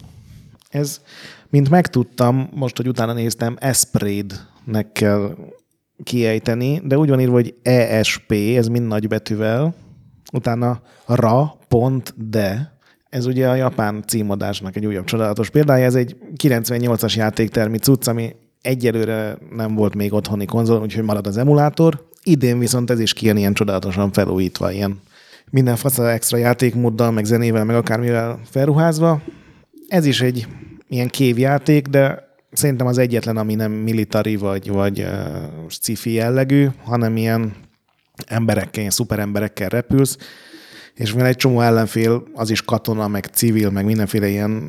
Ez, mint megtudtam, most, hogy utána néztem, Espred-nek kell kiejteni, de úgy van írva, hogy ESP, ez mind nagybetűvel, utána ra, pont, de. Ez ugye a japán címadásnak egy újabb csodálatos példája. Ez egy 98-as játéktermi cucc, ami egyelőre nem volt még otthoni konzol, úgyhogy marad az emulátor. Idén viszont ez is kijön ilyen csodálatosan felújítva, ilyen minden fasz extra játékmóddal, meg zenével, meg akármivel felruházva. Ez is egy ilyen kévjáték, de szerintem az egyetlen, ami nem militari vagy, vagy uh, sci-fi jellegű, hanem ilyen emberekkel, ilyen szuperemberekkel repülsz, és mivel egy csomó ellenfél, az is katona, meg civil, meg mindenféle ilyen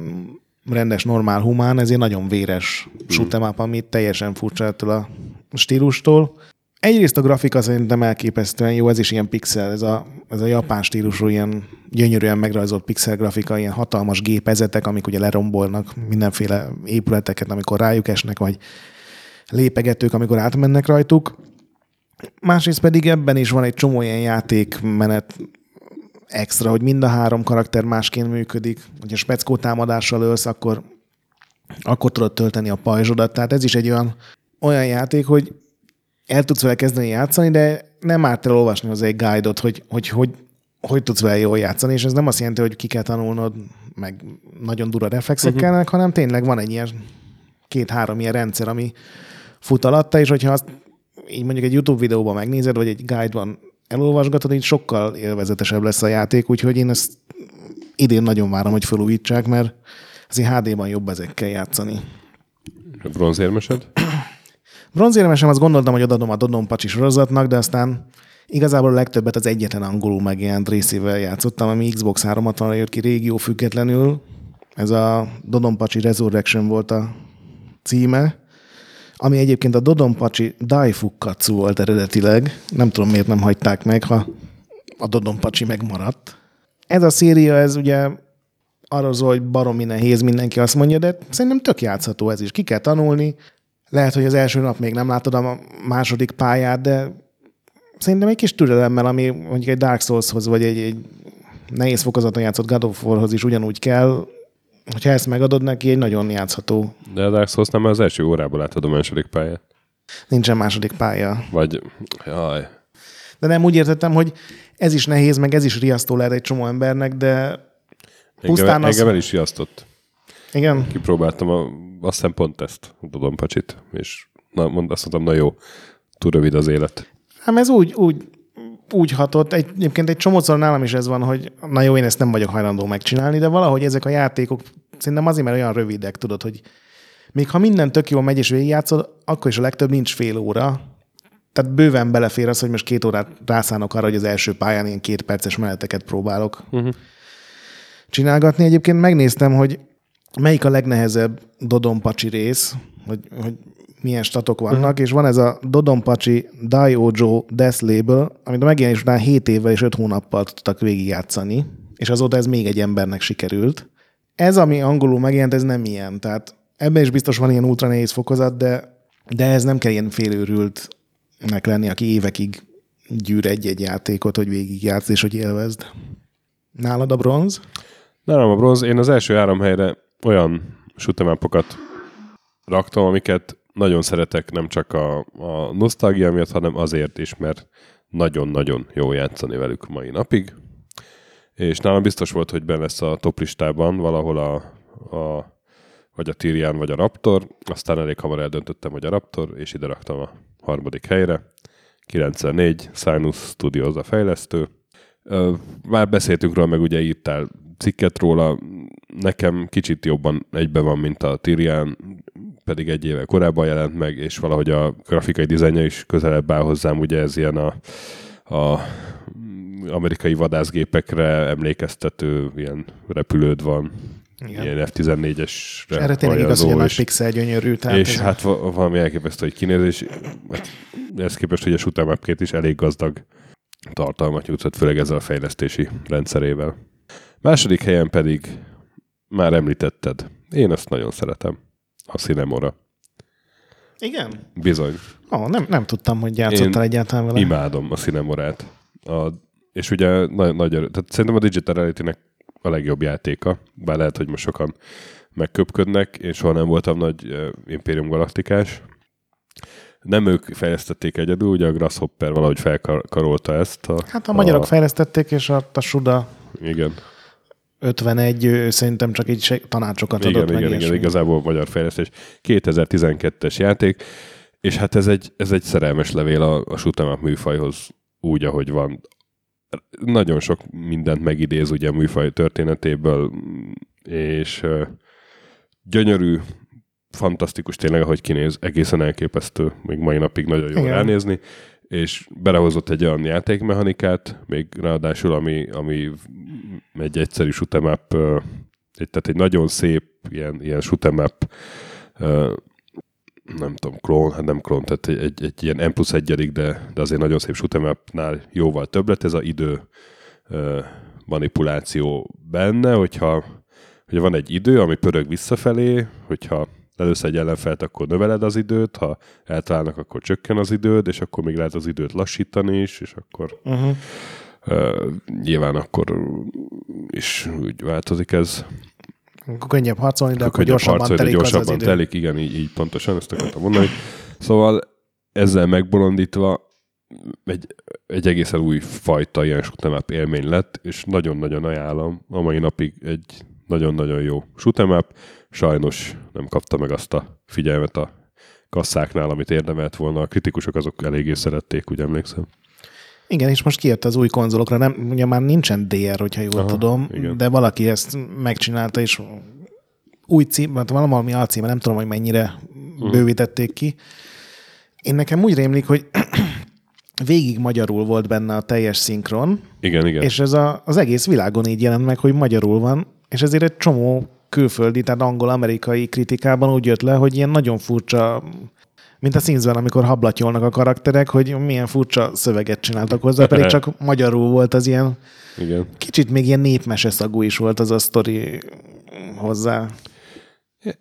rendes, normál, humán, ezért nagyon véres up, ami teljesen furcsa ettől a stílustól. Egyrészt a grafika szerintem elképesztően jó, ez is ilyen pixel, ez a, ez a japán stílusú, ilyen gyönyörűen megrajzolt pixel grafika, ilyen hatalmas gépezetek, amik ugye lerombolnak mindenféle épületeket, amikor rájuk esnek, vagy lépegetők, amikor átmennek rajtuk. Másrészt pedig ebben is van egy csomó ilyen játékmenet extra, hogy mind a három karakter másként működik. Hogyha speckó támadással ölsz, akkor, akkor tudod tölteni a pajzsodat. Tehát ez is egy olyan, olyan játék, hogy el tudsz vele kezdeni játszani, de nem árt el olvasni hozzá egy guide-ot, hogy, hogy, hogy hogy tudsz vele jól játszani, és ez nem azt jelenti, hogy ki kell tanulnod, meg nagyon dura reflexek uh-huh. kellnek, hanem tényleg van egy ilyen két-három ilyen rendszer, ami fut alatta, és hogyha azt így mondjuk egy YouTube videóban megnézed, vagy egy guide-ban elolvasgatod, így sokkal élvezetesebb lesz a játék, úgyhogy én ezt idén nagyon várom, hogy felújítsák, mert azért HD-ban jobb ezekkel játszani. Bronzérmesed? Bronzérmesem azt gondoltam, hogy odadom a Dodon Pacsi sorozatnak, de aztán igazából a legtöbbet az egyetlen angolul megjelent részével játszottam, ami Xbox 360-ra jött ki régió függetlenül. Ez a Dodon Pacsi Resurrection volt a címe, ami egyébként a Dodon Pacsi Daifukatsu volt eredetileg. Nem tudom, miért nem hagyták meg, ha a Dodon Pacsi megmaradt. Ez a széria, ez ugye arról szól, hogy baromi nehéz, mindenki azt mondja, de szerintem tök játszható ez is. Ki kell tanulni. Lehet, hogy az első nap még nem látod a második pályát, de szerintem egy kis türelemmel, ami mondjuk egy Dark Soulshoz, vagy egy, egy nehéz fokozaton játszott God of Warhoz is ugyanúgy kell, hogyha ezt megadod neki, egy nagyon játszható. De a Dark Souls nem az első órából látod a második pályát. Nincsen második pálya. Vagy, jaj, De nem úgy értettem, hogy ez is nehéz, meg ez is riasztó lehet egy csomó embernek, de engem, pusztán az... engem el is riasztott. Igen, Kipróbáltam a, azt hiszem pont ezt, Dodon Pacsit, és na, mond, azt mondtam, na jó, túl rövid az élet. hát ez úgy, úgy, úgy hatott. Egy, egyébként egy csomószor nálam is ez van, hogy na jó, én ezt nem vagyok hajlandó megcsinálni, de valahogy ezek a játékok szerintem azért, mert olyan rövidek, tudod, hogy még ha minden tök jól megy és végigjátszod, akkor is a legtöbb nincs fél óra. Tehát bőven belefér az, hogy most két órát rászánok arra, hogy az első pályán ilyen két perces meneteket próbálok uh-huh. csinálgatni. Egyébként megnéztem, hogy melyik a legnehezebb Dodonpacsi rész, hogy, hogy milyen statok vannak, uh-huh. és van ez a Dodonpacsi Daiojo Death Label, amit a megjelenés után 7 évvel és 5 hónappal tudtak végigjátszani, és azóta ez még egy embernek sikerült. Ez, ami angolul megjelent, ez nem ilyen, tehát ebben is biztos van ilyen ultra nehéz fokozat, de, de ez nem kell ilyen félőrültnek lenni, aki évekig gyűr egy-egy játékot, hogy végigjátsz és hogy élvezd. Nálad a bronz? Nálam a bronz, én az első három helyre olyan shoot'em raktam, amiket nagyon szeretek, nem csak a, a nosztalgia miatt, hanem azért is, mert nagyon-nagyon jó játszani velük mai napig. és nálam biztos volt, hogy benne lesz a top listában valahol a, a vagy a Tyrian, vagy a Raptor, aztán elég hamar eldöntöttem, hogy a Raptor, és ide raktam a harmadik helyre. 94, Sinus Studios a fejlesztő. Már beszéltünk róla, meg ugye írtál cikket róla, nekem kicsit jobban egybe van, mint a Tyrian, pedig egy éve korábban jelent meg, és valahogy a grafikai dizájnja is közelebb áll hozzám, ugye ez ilyen a, a amerikai vadászgépekre emlékeztető ilyen repülőd van, igen. ilyen F-14-esre. Erre tényleg igaz, hogy nagy pixel gyönyörű. Tehát és hát a... valami elképesztő, hogy kinézés, hát ez képest, hogy a shooter is elég gazdag tartalmat nyújtott, főleg ezzel a fejlesztési rendszerével. Második helyen pedig már említetted. Én ezt nagyon szeretem. A Cinemora. Igen? Bizony. Ó, nem, nem tudtam, hogy játszottál Én egyáltalán vele. imádom a Cinemorát. A, és ugye nagy, nagy tehát szerintem a Digital Reality-nek a legjobb játéka, bár lehet, hogy most sokan megköpködnek, én soha nem voltam nagy uh, Imperium Galaktikás. Nem ők fejlesztették egyedül, ugye a Grasshopper valahogy felkarolta ezt. A, hát a, a magyarok fejlesztették, és a, a Suda igen. 51 szerintem csak így tanácsokat igen, adott igen, meg. Igen, igazából magyar fejlesztés. 2012-es játék, és hát ez egy, ez egy szerelmes levél a, a shoot'em műfajhoz úgy, ahogy van nagyon sok mindent megidéz ugye a műfaj történetéből, és gyönyörű, fantasztikus tényleg, ahogy kinéz, egészen elképesztő, még mai napig nagyon jó ránézni, és belehozott egy olyan játékmechanikát, még ráadásul, ami, ami egy egyszerű egy, tehát egy nagyon szép ilyen, ilyen shoot'em up nem tudom, klón, hát nem klón, tehát egy, egy, egy ilyen M plusz egyedik, de, de azért nagyon szép shoot'em jóval több lett ez a idő manipuláció benne, hogyha, hogyha van egy idő, ami pörög visszafelé, hogyha először egy ellenfelt, akkor növeled az időt, ha eltalálnak, akkor csökken az időd, és akkor még lehet az időt lassítani is, és akkor uh-huh. uh, nyilván akkor is úgy változik ez. Könnyebb harcolni, de akkor gyorsabban harcolni, telik gyorsabban az, az telik, igen, így, így pontosan, ezt akartam mondani. Szóval ezzel megbolondítva egy, egy egészen új fajta ilyen shoot'em élmény lett, és nagyon-nagyon ajánlom. A mai napig egy nagyon-nagyon jó shoot'em Sajnos nem kapta meg azt a figyelmet a kasszáknál, amit érdemelt volna. A kritikusok azok eléggé szerették, úgy emlékszem. Igen, és most kijött az új konzolokra, nem, ugye már nincsen DR, hogyha jól Aha, tudom, igen. de valaki ezt megcsinálta, és új cím, hát valami alcíme, nem tudom, hogy mennyire uh-huh. bővítették ki. Én nekem úgy rémlik, hogy végig magyarul volt benne a teljes szinkron. Igen, igen. És ez a, az egész világon így jelent meg, hogy magyarul van, és ezért egy csomó külföldi, tehát angol-amerikai kritikában úgy jött le, hogy ilyen nagyon furcsa mint a Sims-ben, amikor hablatyolnak a karakterek, hogy milyen furcsa szöveget csináltak hozzá, pedig csak magyarul volt az ilyen... Igen. Kicsit még ilyen népmese szagú is volt az a sztori hozzá.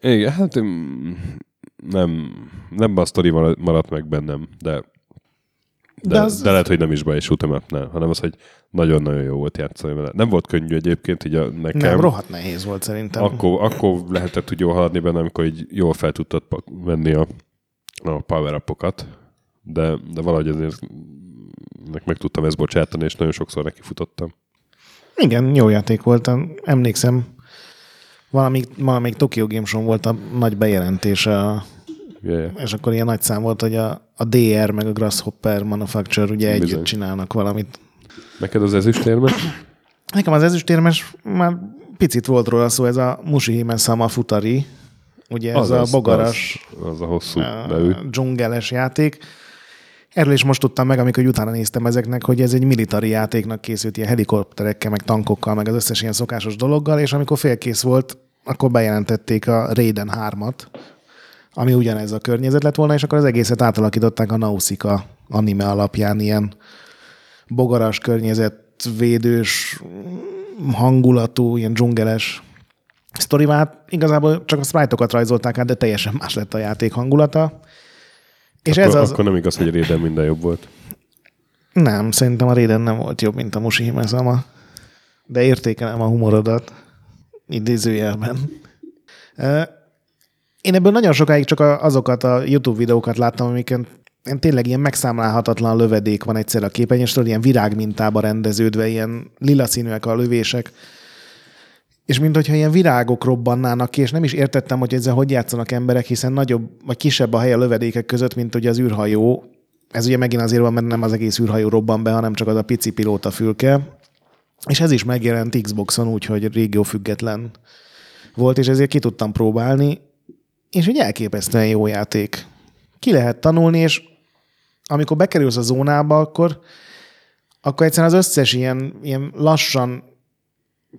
Igen, hát nem, nem a sztori maradt meg bennem, de de, de, az... de lehet, hogy nem is baj, és utamapnál, hanem az, hogy nagyon-nagyon jó volt játszani vele. Nem volt könnyű egyébként, így a, nekem. Nem, rohadt nehéz volt szerintem. Akkor, akkor lehetett úgy jól haladni benne, amikor így jól fel tudtad venni a a power upokat, de, de valahogy azért meg, meg tudtam ezt bocsátani, és nagyon sokszor neki futottam. Igen, jó játék volt. Emlékszem, valamik, valamelyik Tokyo Game Show volt a nagy bejelentése, a, yeah. és akkor ilyen nagy szám volt, hogy a, a DR meg a Grasshopper Manufacture ugye Bizony. együtt csinálnak valamit. Neked az ezüstérmes? Nekem az ezüstérmes már picit volt róla szó, ez a Mushihime Sama Futari, Ugye az ez az, a bogaras, az, az a hosszú nevű. dzsungeles játék. Erről is most tudtam meg, amikor utána néztem ezeknek, hogy ez egy militári játéknak készült ilyen helikopterekkel, meg tankokkal, meg az összes ilyen szokásos dologgal, és amikor félkész volt, akkor bejelentették a Raiden 3-at, ami ugyanez a környezet lett volna, és akkor az egészet átalakították a Nausicaa anime alapján, ilyen bogaras környezetvédős hangulatú, ilyen dzsungeles sztorivát igazából csak a sprite-okat rajzolták át, de teljesen más lett a játék hangulata. És akkor, ez az... akkor nem igaz, hogy a Raiden minden jobb volt. Nem, szerintem a Raiden nem volt jobb, mint a Mushi Himezama. De értékelem a humorodat. Idézőjelben. Én ebből nagyon sokáig csak azokat a YouTube videókat láttam, amiket ilyen tényleg ilyen megszámlálhatatlan lövedék van egyszer a képernyőn, és ilyen virágmintába rendeződve, ilyen lila színűek a lövések. És mint hogyha ilyen virágok robbannának ki, és nem is értettem, hogy ezzel hogy játszanak emberek, hiszen nagyobb vagy kisebb a hely a lövedékek között, mint ugye az űrhajó. Ez ugye megint azért van, mert nem az egész űrhajó robban be, hanem csak az a pici pilóta fülke. És ez is megjelent Xboxon, úgyhogy régió független volt, és ezért ki tudtam próbálni, és egy elképesztően jó játék. Ki lehet tanulni, és amikor bekerülsz a zónába, akkor, akkor egyszerűen az összes ilyen, ilyen lassan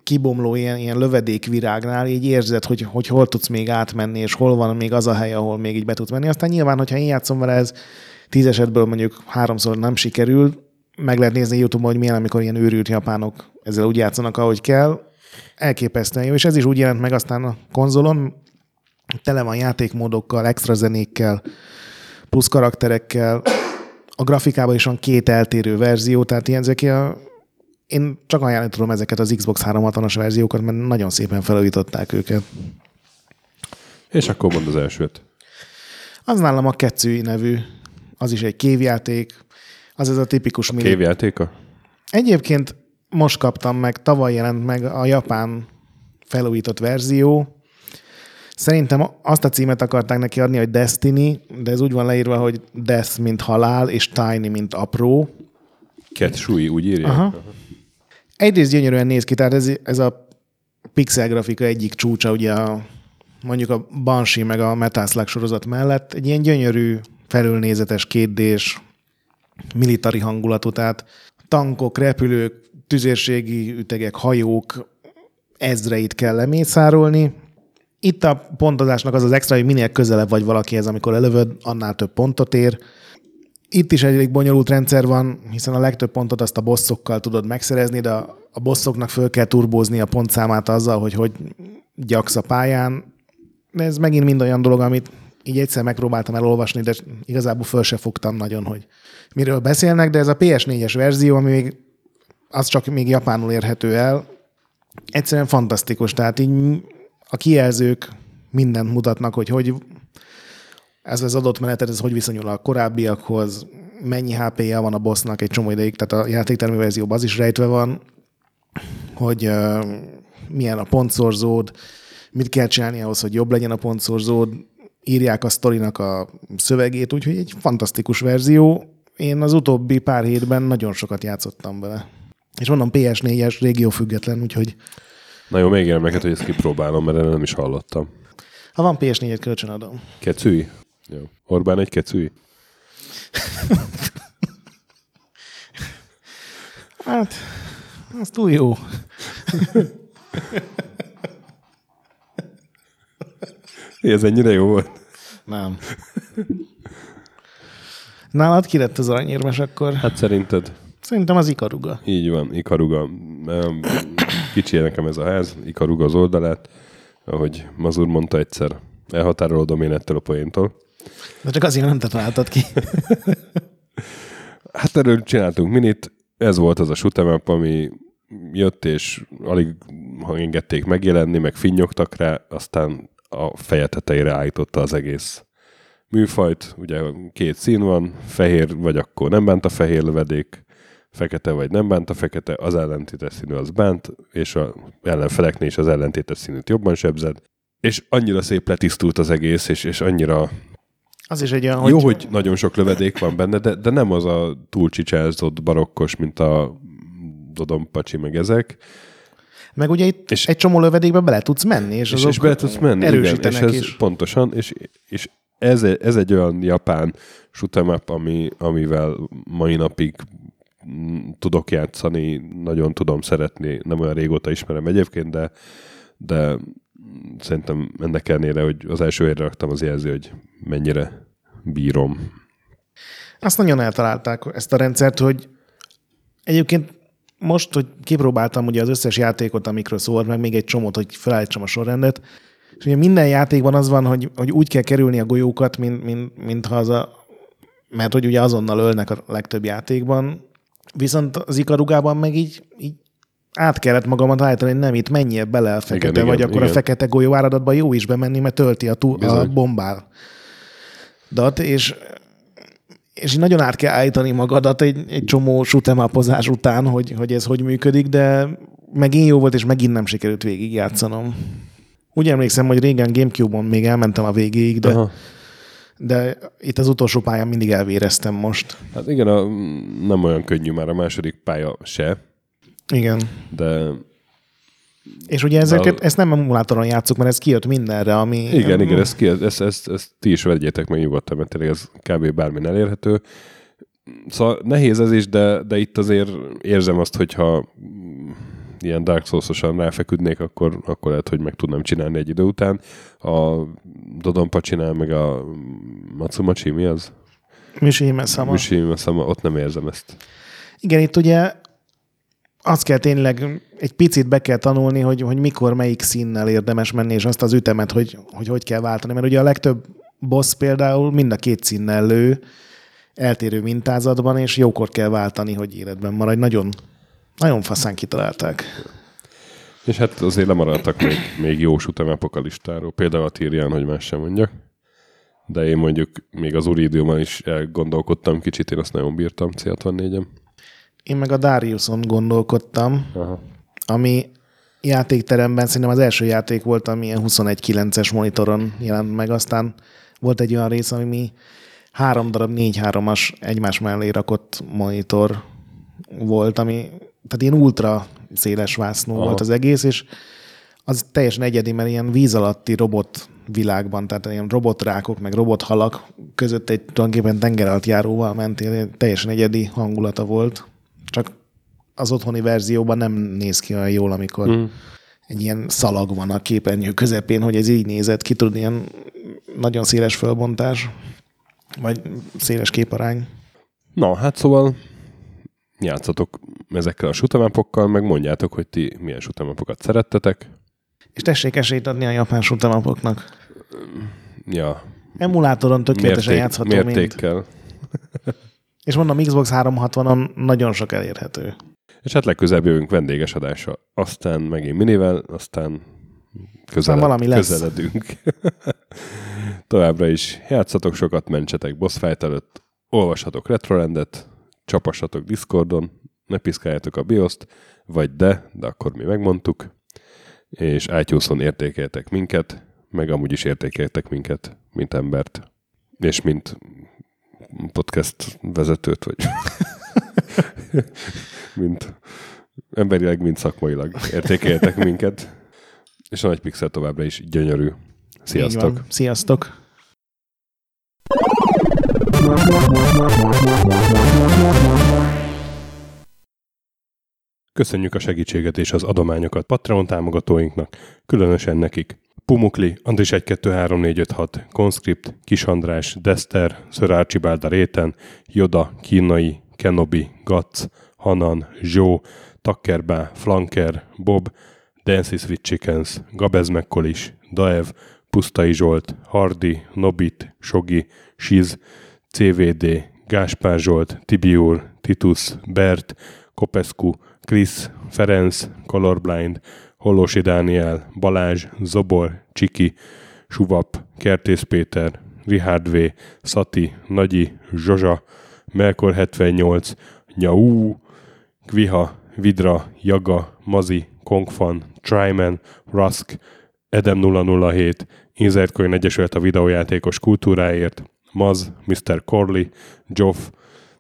kibomló ilyen, ilyen lövedékvirágnál így érzed, hogy, hogy hol tudsz még átmenni, és hol van még az a hely, ahol még így be tudsz menni. Aztán nyilván, hogyha én játszom vele, ez tíz esetből mondjuk háromszor nem sikerül, meg lehet nézni YouTube-on, hogy milyen, amikor ilyen őrült japánok ezzel úgy játszanak, ahogy kell. Elképesztően jó, és ez is úgy jelent meg aztán a konzolon, tele van játékmódokkal, extra zenékkel, plusz karakterekkel, a grafikában is van két eltérő verzió, tehát ilyen ezek a én csak ajánlani tudom ezeket az Xbox 360-as verziókat, mert nagyon szépen felújították őket. És akkor mond az elsőt. Az nálam a Ketsui nevű, az is egy kévjáték, az ez a tipikus a Kévjátéka? Egyébként most kaptam meg, tavaly jelent meg a japán felújított verzió. Szerintem azt a címet akarták neki adni, hogy Destiny, de ez úgy van leírva, hogy Death, mint halál, és Tiny, mint apró. Ketsui, úgy írja? Aha. Aha. Egyrészt gyönyörűen néz ki, tehát ez, ez a pixel grafika egyik csúcsa, ugye a, mondjuk a Banshee meg a Metal Slug sorozat mellett egy ilyen gyönyörű, felülnézetes, kétdés, militari hangulatú, tehát tankok, repülők, tüzérségi ütegek, hajók ezreit kell lemészárolni. Itt a pontozásnak az az extra, hogy minél közelebb vagy valakihez, amikor elővöd, annál több pontot ér. Itt is egy elég bonyolult rendszer van, hiszen a legtöbb pontot azt a bosszokkal tudod megszerezni, de a bosszoknak föl kell turbózni a pontszámát azzal, hogy hogy gyaksz a pályán. De ez megint mind olyan dolog, amit így egyszer megpróbáltam elolvasni, de igazából föl se fogtam nagyon, hogy miről beszélnek, de ez a PS4-es verzió, ami még az csak még japánul érhető el, egyszerűen fantasztikus. Tehát így a kijelzők mindent mutatnak, hogy hogy ez az adott menetet, ez hogy viszonyul a korábbiakhoz, mennyi HP-ja van a bossnak egy csomó ideig, tehát a játéktermi verzióban az is rejtve van, hogy milyen a pontszorzód, mit kell csinálni ahhoz, hogy jobb legyen a pontszorzód, írják a sztorinak a szövegét, úgyhogy egy fantasztikus verzió. Én az utóbbi pár hétben nagyon sokat játszottam vele. És mondom, PS4-es, régió független, úgyhogy... Na jó, még neked, hogy ezt kipróbálom, mert nem is hallottam. Ha van PS4-et, kölcsönadom. Kecüi? Jó. Orbán egy kecüi? hát, az túl jó. Ez ennyire jó volt? Nem. Nálad ki lett az aranyérmes akkor? Hát szerinted? Szerintem az Ikaruga. Így van, Ikaruga. Kicsi nekem ez a ház, Ikaruga az oldalát, ahogy Mazur mondta egyszer, elhatárolódom én ettől a poéntól. De csak azért nem te találtad ki. hát erről csináltunk minit, ez volt az a shoot'em ami jött, és alig engedték megjelenni, meg finnyogtak rá, aztán a feje tetejére állította az egész műfajt. Ugye két szín van, fehér vagy akkor nem bánt a fehér lövedék, fekete vagy nem bánt a fekete, az ellentétes színű az bánt, és a ellenfeleknél is az ellentétes színűt jobban sebzed. És annyira szép letisztult az egész, és, és annyira az is egy olyan, Jó, hogy... nagyon sok lövedék van benne, de, de nem az a túl csicsázott barokkos, mint a Dodom Pacsi meg ezek. Meg ugye itt és egy csomó lövedékbe bele tudsz menni, és, és, és bele tudsz menni, igen, és ez is. pontosan, és, és ez, ez egy olyan japán shoot'em up, ami, amivel mai napig tudok játszani, nagyon tudom szeretni, nem olyan régóta ismerem egyébként, de, de szerintem ennek ellenére, hogy az első helyre raktam, az jelzi, hogy mennyire bírom. Azt nagyon eltalálták ezt a rendszert, hogy egyébként most, hogy kipróbáltam ugye az összes játékot, amikről szól, meg még egy csomót, hogy felállítsam a sorrendet, és ugye minden játékban az van, hogy, hogy úgy kell kerülni a golyókat, mint, mint, mint ha az a, mert hogy ugye azonnal ölnek a legtöbb játékban, viszont az ikarugában meg így, így át kellett magamat állítani, hogy nem itt menjél bele a fekete, igen, vagy igen, akkor igen. a fekete golyó áradatban jó is bemenni, mert tölti a, túl, a bombál. Dat, és és így nagyon át kell állítani magadat egy, egy csomó sutemapozás után, hogy, hogy ez hogy működik, de megint jó volt, és megint nem sikerült végigjátszanom. Úgy emlékszem, hogy régen Gamecube-on még elmentem a végéig, de, Aha. De itt az utolsó pályán mindig elvéreztem most. Hát igen, a, nem olyan könnyű már a második pálya se, Igen. de És ugye ezeket, De- ezt nem emulátoron játszuk, mert ez kijött mindenre, ami... igen, igen, ezt, ki, ezt, ezt, ezt ti is vegyétek meg nyugodtan, mert tényleg ez kb. bármin elérhető. Szóval nehéz ez is, de, de itt azért érzem azt, hogyha ilyen Dark Souls-osan ráfeküdnék, akkor, akkor lehet, hogy meg tudnám csinálni egy idő után. A Dodonpa csinál, meg a Matsumachi, mi az? Mishima Sama. Mishima Sama, ott nem érzem ezt. Igen, itt ugye azt kell tényleg egy picit be kell tanulni, hogy, hogy mikor melyik színnel érdemes menni, és azt az ütemet, hogy, hogy hogy kell váltani. Mert ugye a legtöbb boss például mind a két színnel lő, eltérő mintázatban, és jókor kell váltani, hogy életben maradj. Nagyon, nagyon faszán kitalálták. És hát azért lemaradtak még, még jó sutemapok a listáról. Például a Tyrion, hogy más sem mondjak. De én mondjuk még az Uridiumon is elgondolkodtam kicsit, én azt nagyon bírtam C64-en. Én meg a Dariuson gondolkodtam, Aha. ami játékteremben szerintem az első játék volt, ami ilyen 21.9-es monitoron jelent meg, aztán volt egy olyan rész, ami mi három darab 4-3-as egymás mellé rakott monitor volt, ami tehát ilyen ultra széles vásznú Aha. volt az egész, és az teljesen egyedi, mert ilyen víz alatti robot világban, tehát ilyen robotrákok, meg robothalak között egy tulajdonképpen tenger alatt járóval mentél, teljesen egyedi hangulata volt. Csak az otthoni verzióban nem néz ki olyan jól, amikor mm. egy ilyen szalag van a képernyő közepén, hogy ez így nézett ki, tudod, ilyen nagyon széles fölbontás, vagy széles képarány. Na, hát szóval játszatok ezekkel a sutemapokkal, meg mondjátok, hogy ti milyen sutemapokat szerettetek. És tessék esélyt adni a japán sutamapoknak. Ja, Emulátoron tökéletesen mérték, játszható mind. mértékkel. És mondom, Xbox 360-on nagyon sok elérhető. És hát legközelebb jövünk vendéges adásra. Aztán megint minivel, aztán közeled, valami lesz. közeledünk. Továbbra is játszatok sokat, mentsetek boss fight előtt, olvashatok Retrolandet, csapassatok Discordon, ne piszkáljátok a BIOS-t, vagy de, de akkor mi megmondtuk, és iTunes-on értékeltek minket, meg amúgy is értékeltek minket, mint embert, és mint podcast vezetőt, vagy mint emberileg, mint szakmailag értékeltek minket. És a nagy pixel továbbra is gyönyörű. Sziasztok! Sziasztok! Köszönjük a segítséget és az adományokat Patreon támogatóinknak, különösen nekik. Pumukli, Andris 1 2 3 4 5 6, Conscript, Kis András, Dester, Sir Archibald Réten, Joda, Kínai, Kenobi, Gatz, Hanan, Zsó, Takkerbá, Flanker, Bob, Dancy Sweet Chickens, Gabez Mekkolis, Daev, Pusztai Zsolt, Hardi, Nobit, Sogi, Siz, CVD, Gáspár Zsolt, Tibiur, Titus, Bert, Kopescu, Krisz, Ferenc, Colorblind, Hollósi Dániel, Balázs, Zobor, Csiki, Suvap, Kertész Péter, Richard V, Szati, Nagyi, Zsozsa, Melkor 78, Nyau, Kviha, Vidra, Jaga, Mazi, Kongfan, Tryman, Rusk, Edem 007, Inzertcoin Egyesület a videójátékos kultúráért, Maz, Mr. Corley, Joff,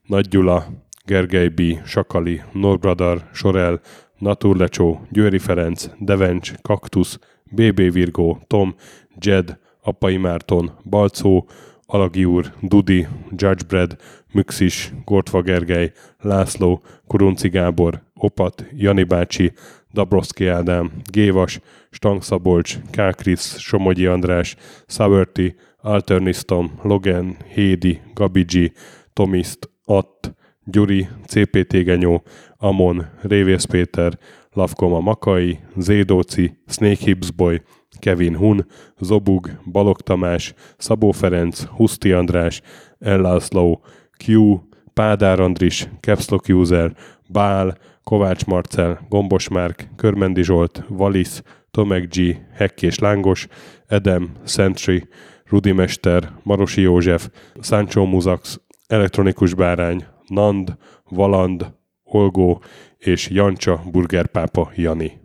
Nagy Gyula, Gergely B., Sakali, Norbradar, Sorel, Naturlecsó, Győri Ferenc, Devencs, Kaktusz, BB Virgó, Tom, Jed, Apai Márton, Balcó, Alagi úr, Dudi, Judgebred, Müxis, Gortva Gergely, László, Kurunci Gábor, Opat, Jani bácsi, Dabrowski Ádám, Gévas, Stangszabolcs, Kákris, Somogyi András, Saverti, Alternisztom, Logan, Hédi, Gabigi, Tomiszt, Att, Gyuri, CPT Genyó, Amon, Révész Péter, Lavkoma Makai, Zédóci, Snake Hips Boy, Kevin Hun, Zobug, Balog Tamás, Szabó Ferenc, Huszti András, Ellászló, Q, Pádár Andris, Capslock User, Bál, Kovács Marcel, Gombos Márk, Körmendi Zsolt, Valisz, Tomek G, Hekkés Lángos, Edem, Sentry, Rudi Mester, Marosi József, Sancho Muzax, Elektronikus Bárány, Nand, Valand, Olgó és Jancsa Burgerpápa Jani.